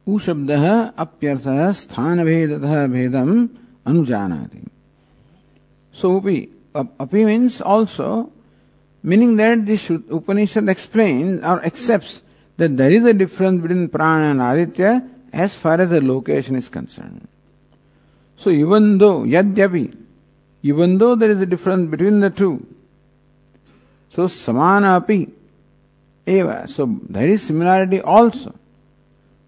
शब्द अप्यर्थ स्थान भेदतः भेदम अनुजानाति सो उपि अपि means also meaning that this Upanishad explains or accepts that there is a difference between prana and aditya as far as the location is concerned. So even though, yadyapi, even though there is a difference between the two, so samana api, eva, so there is similarity also.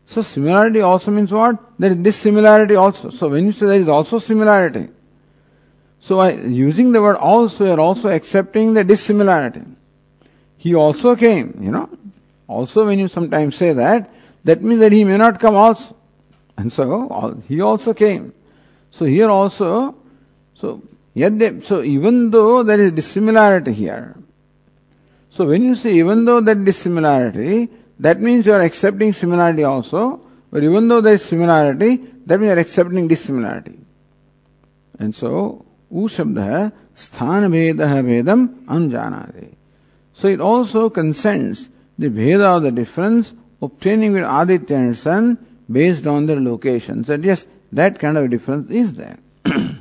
So similarity also means what? There is dissimilarity also. So when you say there is also similarity, so I, using the word also, you are also accepting the dissimilarity. He also came, you know. Also when you sometimes say that, that means that he may not come also. And so he also came. So here also, so yet they, so even though there is dissimilarity here, so when you say even though that dissimilarity, that means you are accepting similarity also, but even though there is similarity, that means you are accepting dissimilarity. And so, u shabda sthan veda vedam anjanade. So it also consents the bheda of the difference obtaining with Aditya and Sun based on their location. That yes, that kind of difference is there. but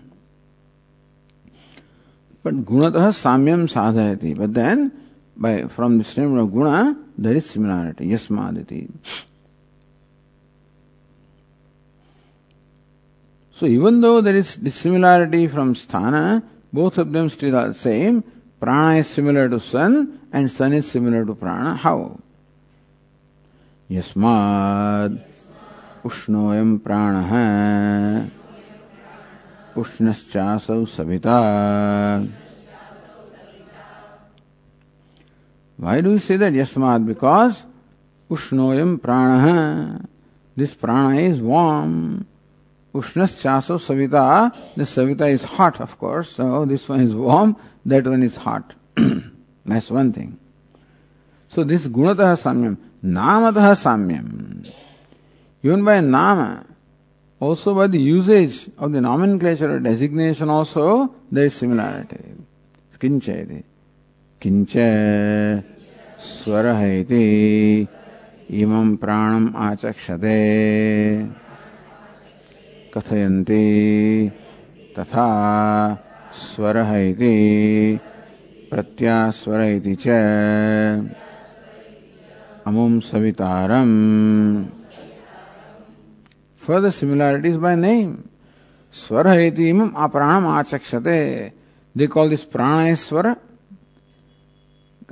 gunatah samyam sadhayati. But then, by from the statement of guna, there is similarity. Yasmaditi. So even though there is dissimilarity from sthana, both of them still are the same. Prana is similar to sun and sun is similar to prana. How? यस्माद् उष्णोऽयं प्राणः उष्णश्चासौ Savita Why do you say that? Yasmad, because Ushnoyam prana. This prana is warm. Ushnas chaso savita. The savita is hot, of course. So this one is warm, that one is hot. That's one thing. So this gunatah samyam. Namatah samyam. Even by nama, also by the usage of the nomenclature or designation also, there is similarity. Kincha iti. Kincha स्वरः इति इमं प्राणम् आचक्षते कथयन्ति। तथा स्वरः इति, प्रत्यास्वर इति च। अमुम सवितारम। For the similarities by name स्वर इति इमम अपराणम आचक्षते। दे कॉल दिस प्राण स्वर।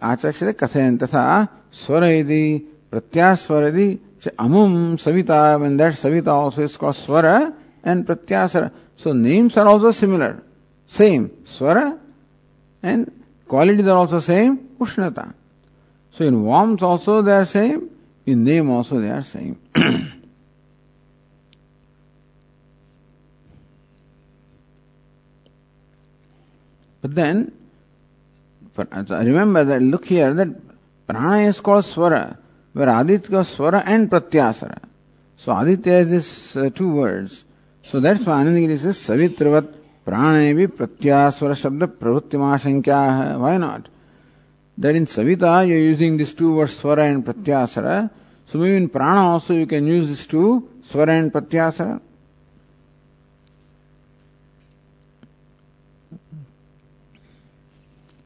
आचक्षते कथयन् तथा स्वर इति, प्रत्यास्वर इति च अमुम Savita. And that Savita also is called स्वर and pratyasara so names are also similar same swara and qualities are also same ushnata So in warmth also they are same, in name also they are same. but then, remember that look here that prana is called swara, where aditya is swara and pratyasara. So aditya is uh, two words. So that's why Anandagiri says savitravat प्राणे भी प्रत्यास्वर शब्द प्रवृत्तिमाशंक्या है why not that in Savita you're using these two words Swara and Pratyasara. So maybe in Prana also you can use these two, Swara and Pratyasara.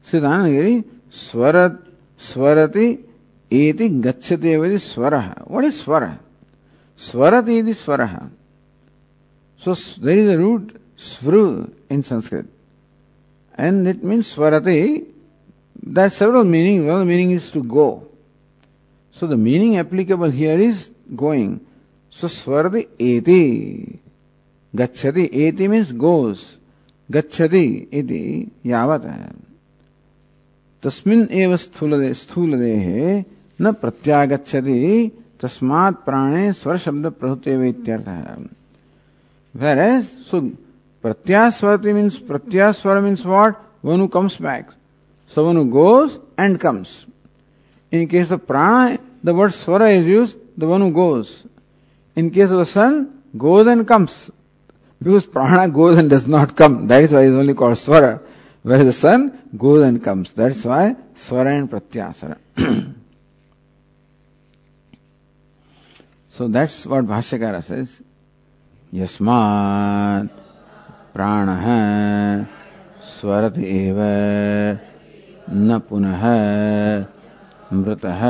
Siddhanagiri, Swarat, Swarati, eti gacchate evadi swaraha. What is swara? Swarati iti swaraha. So there is a root svru in Sanskrit. And it means swarati there are several meanings. One of the meaning is to go. So the meaning applicable here is going. So swardi eti. Gachati. Eti means goes. Gachati iti yavat. तस्मिन् एव स्थूलदे स्थूलदेहे न प्रत्यागच्छति तस्मात् प्राणे स्वर शब्द प्रभुतेव इत्यर्थः whereas so pratyaswarati means pratyaswara means what one who comes back someone who goes and comes. In case of prana, the word swara is used, the one who goes. In case of the sun, goes and comes. Because prana goes and does not come. That is why it is only called swara. Whereas the sun goes and comes. That's why swara and pratyasara. so that's what Bhashyakara says. यस्मात् प्राणः स्वरत एव न पुनः मृतः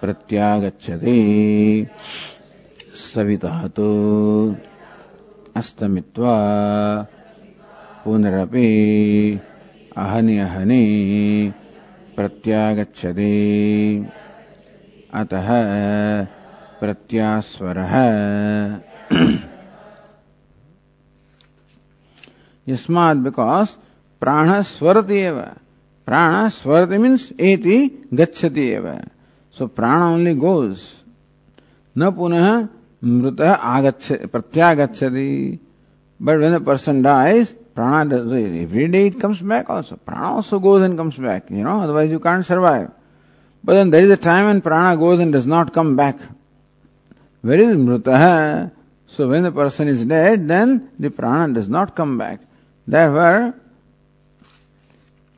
प्रत्यागच्छति। सविता तो अस्तमित्वा पुनरपि अहनि अहनि प्रत्यागच्छति। अतः प्रत्यास्वरः यस्मात् बिकॉज़ प्राण स्वरत प्राण स्वरत मीन्स एति गच्छति सो प्राण ओनली गोज न पुनः मृत आगच्छ प्रत्यागछति but when a person dies प्राण every day it comes back also प्राण also goes and comes back you know otherwise you can't survive but then is a time and प्राण goes and does not come back where is मृत so when the person is dead then the prana does not come back therefore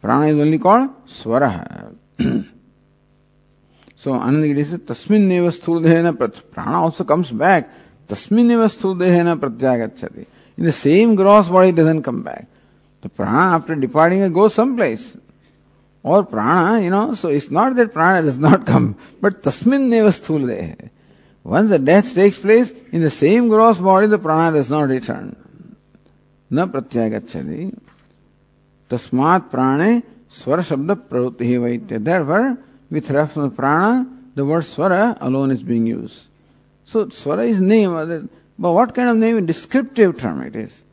prana is only called swara So Anandagiri says, Tasmin neva sthurdehena prana also comes back. Tasmin neva sthurdehena pratyagachati. In the same gross body doesn't come back. The prana after departing it goes someplace. Or prana, you know, so it's not that prana does not come, but tasmin neva sthurdehe. Once the death takes place, in the same gross body the prana does not return. न प्रत्यागच्छति तस्मात् प्राणे स्वर शब्द प्रवृत्ति वैत्य therefore with reference to prana, the word swara alone is being used. So swara is name, but what kind of name? A descriptive term it is.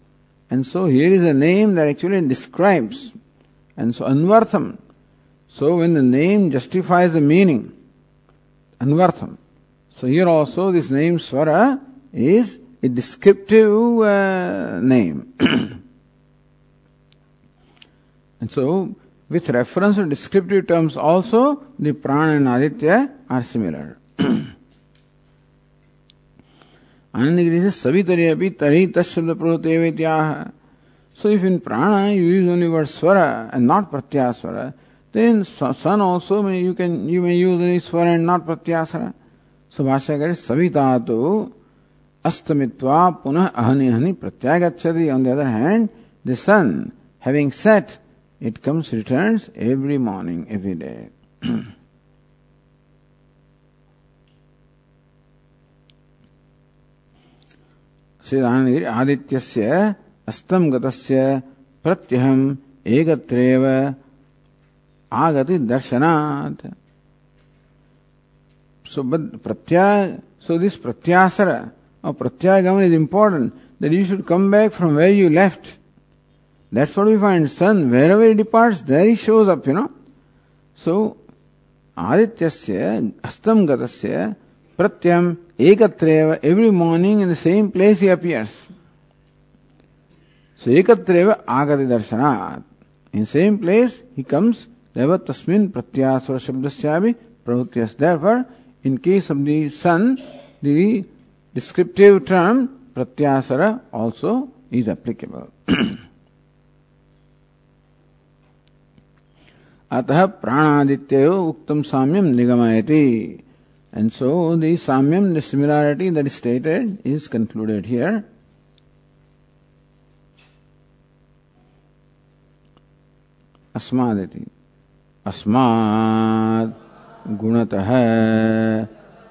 And so here is a name that actually describes. And so anvartham. So when the name justifies the meaning, anvartham. So here also this name swara is a descriptive uh, name. and so with reference to descriptive terms also, the prana and aditya are similar. So if in prana you use only word swara and not pratyaswara, then sun also may, you can you may use only swara and not pratyaswara. सुभाष्य करे सविता तो अस्तमित्वा पुनः अहनि हनि प्रत्याय गच्छति on the other hand the sun having set it comes returns every morning every day श्रीरामगिरि आदित्यस्य अस्तम गतस्य प्रत्यहम एकत्रेव आगति दर्शनात् So, but pratyaya, so this pratyasara or pratyagaman is important that you should come back from where you left. That's what we find. Sun, wherever he departs, there he shows up, you know. So, आदित्यस्य अस्तं गतस्य प्रत्यम एकत्रेव every morning in the same place he appears so एकत्रेव आगति दर्शनात् in same place he comes देव तस्मिन् प्रत्यासुर शब्दस्यापि प्रवृत्ति therefore In case of the sun, the descriptive term pratyaswara also is applicable. अतः प्राणादित्यो उक्तम साम्यम निगमायति and so the साम्यम the similarity that is stated is concluded here अस्मादिति अस्मात् गुणतः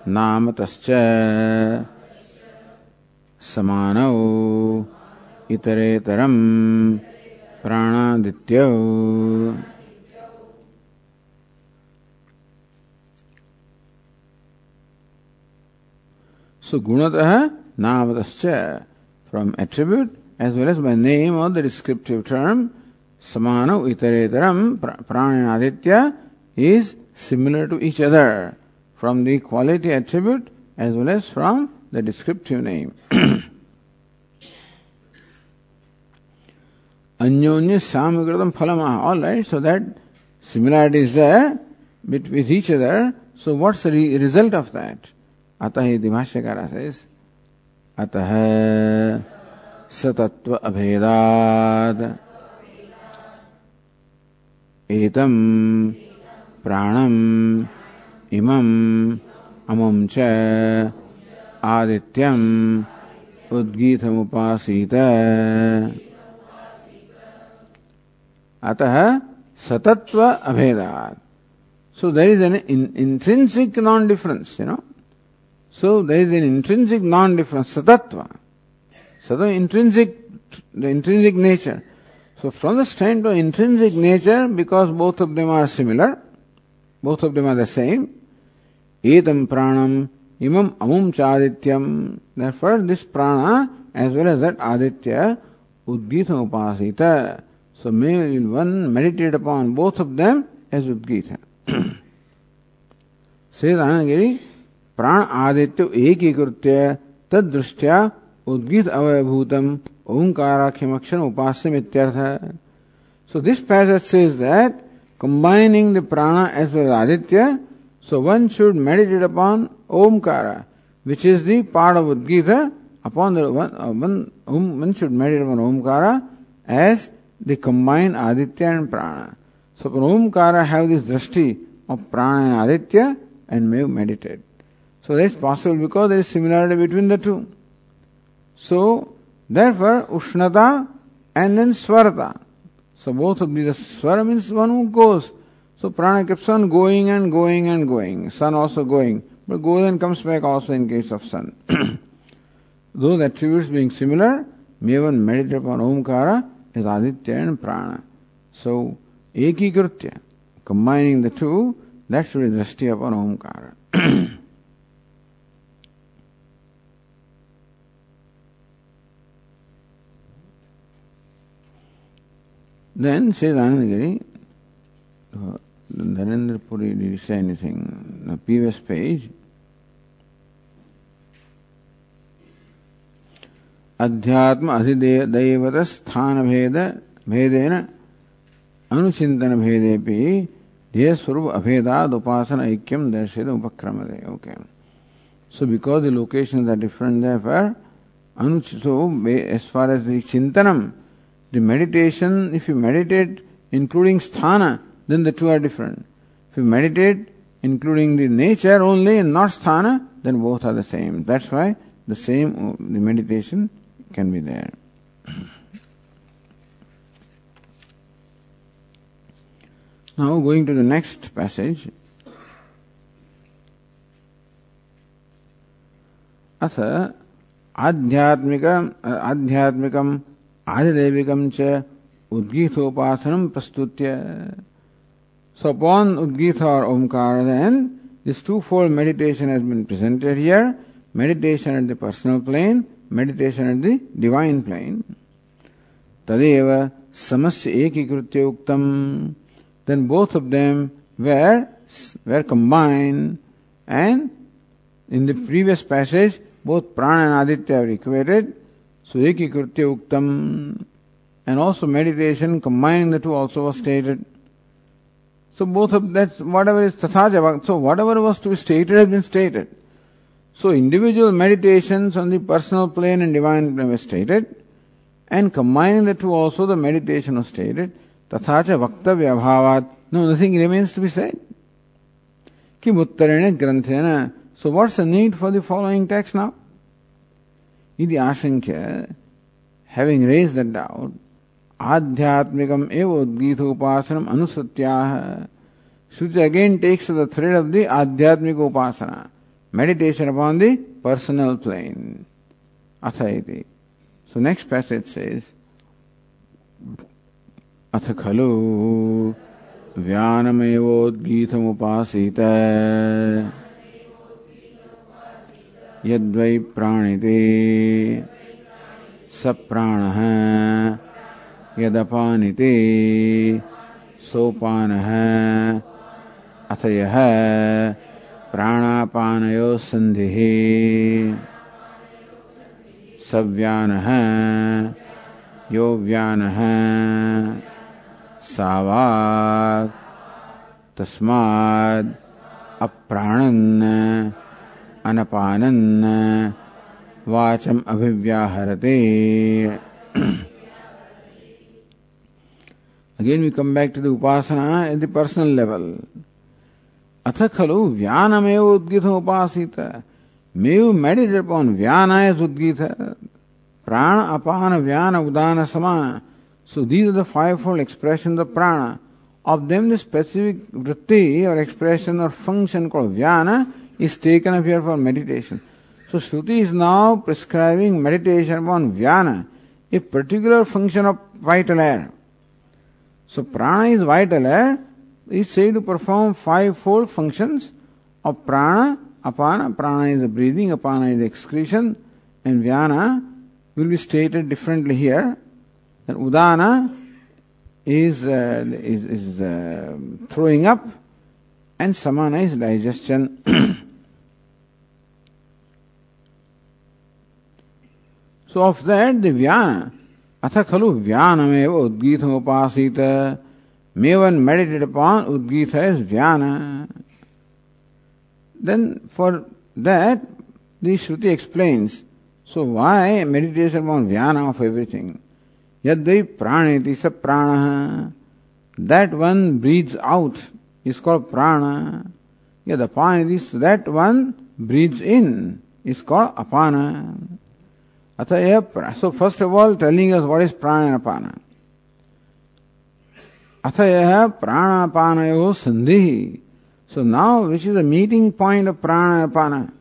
नामतश्च समानौ इतरेतरं प्राणादित्यौ namatascha from attribute as well as by name or the descriptive term samana iteretaram prana aditya is similar to each other from the quality attribute as well as from the descriptive name. Anyonya Samagradam Phalama. Alright, so that similarity is there with each other. So what's the re- result of that? Atahi Bhashyakara says, Atah Satatva Abhedad. Etam. प्राणम, इमम, अमुम च आदित्यम, उद्गीतमुपासीत। अतः सतत्व अभेदात। So there is an intrinsic non difference you know so there is an intrinsic non difference सतत्व सत intrinsic intrinsic nature so from the stand of intrinsic nature because both of them are similar both of them are the same. Etam pranam imam amum chadityam. Therefore, this prana as well as that aditya udgita upasita. So may one meditate upon both of them as udgita. Says Anandagiri, प्राण आदित्य एकीकृत्य तदृष्ट्या उद्गीत अवयभूतम ओंकाराख्यम अक्षर उपास्य इत्यर्थ so this passage says that combining the prana as well as aditya so one should meditate upon omkara which is the part of udgita upon the one, uh, one, um, one should meditate upon omkara as the combined aditya and prana so omkara have this drashti of prana and aditya and may meditate so that's possible because there is similarity between the two. So, therefore, Ushnata and then Swarata. So both of these, Swara means one who goes. So prana keeps on going and going and going. Sun also going. But goes and comes back also in case of sun. Those attributes being similar, may one meditate upon Omkara as Aditya and Prana. So, Ekikritya, combining the two, that should be drashti upon Omkara. Then says Anandagiri, uh, Dhanendra Puri did he say anything? The previous page. अध्यात्म अधिदेवत स्थान भेद भेदेन अनुचिंतन भेदे ध्येय स्वरूप अभेदाद उपासना ऐक्यम दर्शित उपक्रम दे okay so because the location are different there अनुचित so as far as the चिंतनम The meditation, if you meditate including sthana, then the two are different. If you meditate including the nature only and not sthana, then both are the same. That's why the same the meditation can be there. now going to the next passage. अथ आध्यात्मिक आध्यात्मिकम आदिदेविकम च उद्गीतोपासनम प्रस्तुत्य So upon Udgita or Omkara then, this twofold meditation has been presented here. Meditation at the personal plane, meditation at the divine plane. Tadeva samasya ekikritya uktam. Then both of them were, were combined and in the previous passage, both prana and aditya are equated. So ekikritya uktam and also meditation combining the two also was stated. So both of that whatever is tathaja so whatever was to be stated has been stated. So individual meditations on the personal plane and divine plane were stated and combining the two also the meditation was stated. Tathacha vaktavya bhavat. No, nothing remains to be said. Kim uttarene granthena. So what's the need for the following text now? इति आशंक्य having raised that doubt आध्यात्मिकम एव उद्गीत उपासनम अनुसत्याह Shruti again takes the thread of the आध्यात्मिक upasana, meditation upon the personal plane. Atha So next passage says, अथ खलु व्यानमेवोद्गीतमुपासीत यद्वै प्राणिते स प्राणः यदपानिते सोपानः अथ यः प्राणापानयो सन्धिः सव्यानः यो व्यानः सावाक् तस्माद् अप्राणन् अनपानन् वाचम् अभिव्याहरते। Again we come back to the Upasana at the personal level अथ खलु व्यानमेव उद्गीत उपासित। मेव मेडिट अपॉन व्यान एज उद्गीत। प्राण अपान व्यान उदान समान so these are the fivefold expression of प्राण ऑफ़ देम द स्पेसिफिक वृत्ति or expression or function called व्यान is taken up here for meditation. So Shruti is now prescribing meditation upon Vyana, a particular function of vital air. So prana is vital air, is said to perform five-fold functions of prana, apana, prana is breathing, apana is excretion, and vyana will be stated differently here. And udana is, uh, is, is uh, throwing up, and samana is digestion. So of that व्यान अथ खलु व्यानमेव उद्गीत उपासित मे one meditated upon उद्गीत is व्यान then for that the Shruti explains so why meditation upon व्यान of everything यद दि प्राण इति स प्राण that one breathes out is call प्राण यद अपान that one breathes in is call upon So first of all telling us what is prana and apana. Prana sandhi. So now which is the meeting point of prana and apana.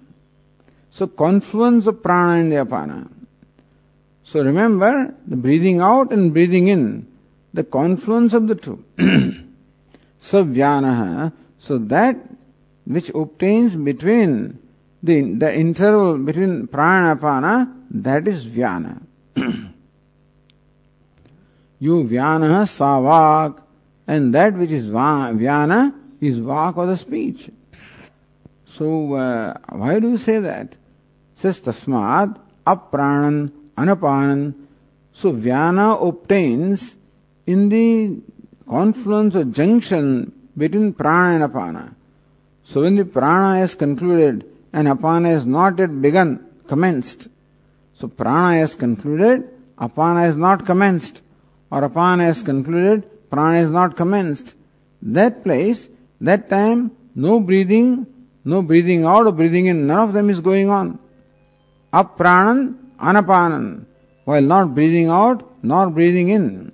So confluence of prana and the apana. So remember the breathing out and breathing in, the confluence of the two. Savyanaha. So that which obtains between the, the interval between prana apana that is vyana. you vyana savak and that which is vyana is vak or the speech. So, uh, why do you say that? Says tasmad apranan anapanan. So, vyana obtains in the confluence or junction between prana and apana. So, when the prana is concluded and apana is not yet begun, commenced. So, prana is concluded, apana is not commenced, or apana is concluded, prana is not commenced, that place, that time, no breathing, no breathing out or breathing in, none of them is going on. Apranan, anapanan, while not breathing out nor breathing in.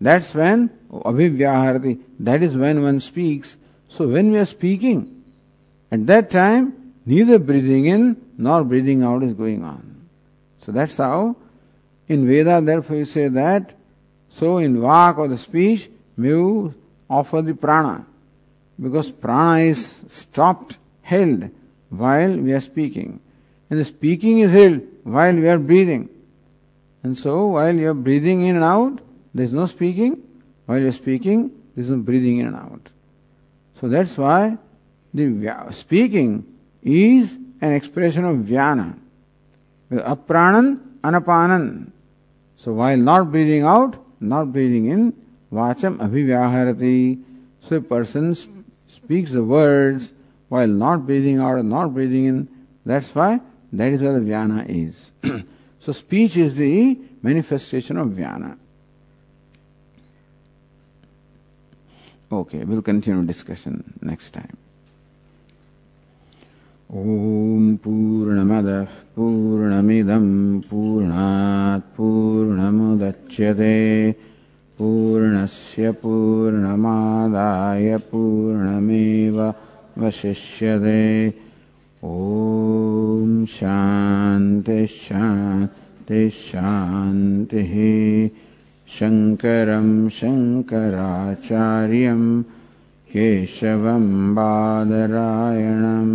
That's when abhivyaharati, that is when one speaks. So when we are speaking, at that time, neither breathing in nor breathing out is going on. So that's how in Veda, therefore, you say that so in vak or the speech, you offer the prana. Because prana is stopped, held while we are speaking. And the speaking is held while we are breathing. And so while you are breathing in and out, there is no speaking. While you are speaking, there is no breathing in and out. So that's why the speaking is an expression of vyana. Apranan, anapanan. So while not breathing out, not breathing in, vacham abhivyaharati. So a person speaks the words while not breathing out and not breathing in. That's why that is where the vyana is. so speech is the manifestation of vyana. Okay, we'll continue discussion next time. ॐ पूर्णमदः पूर्णमिदं पूर्णात् पूर्णमुदच्यते। पूर्णस्य पूर्णमादाय पूर्णमेव वशिष्यते। ॐ शान्तिः शङ्करं शङ्कराचार्यं केशवं बादरायणम्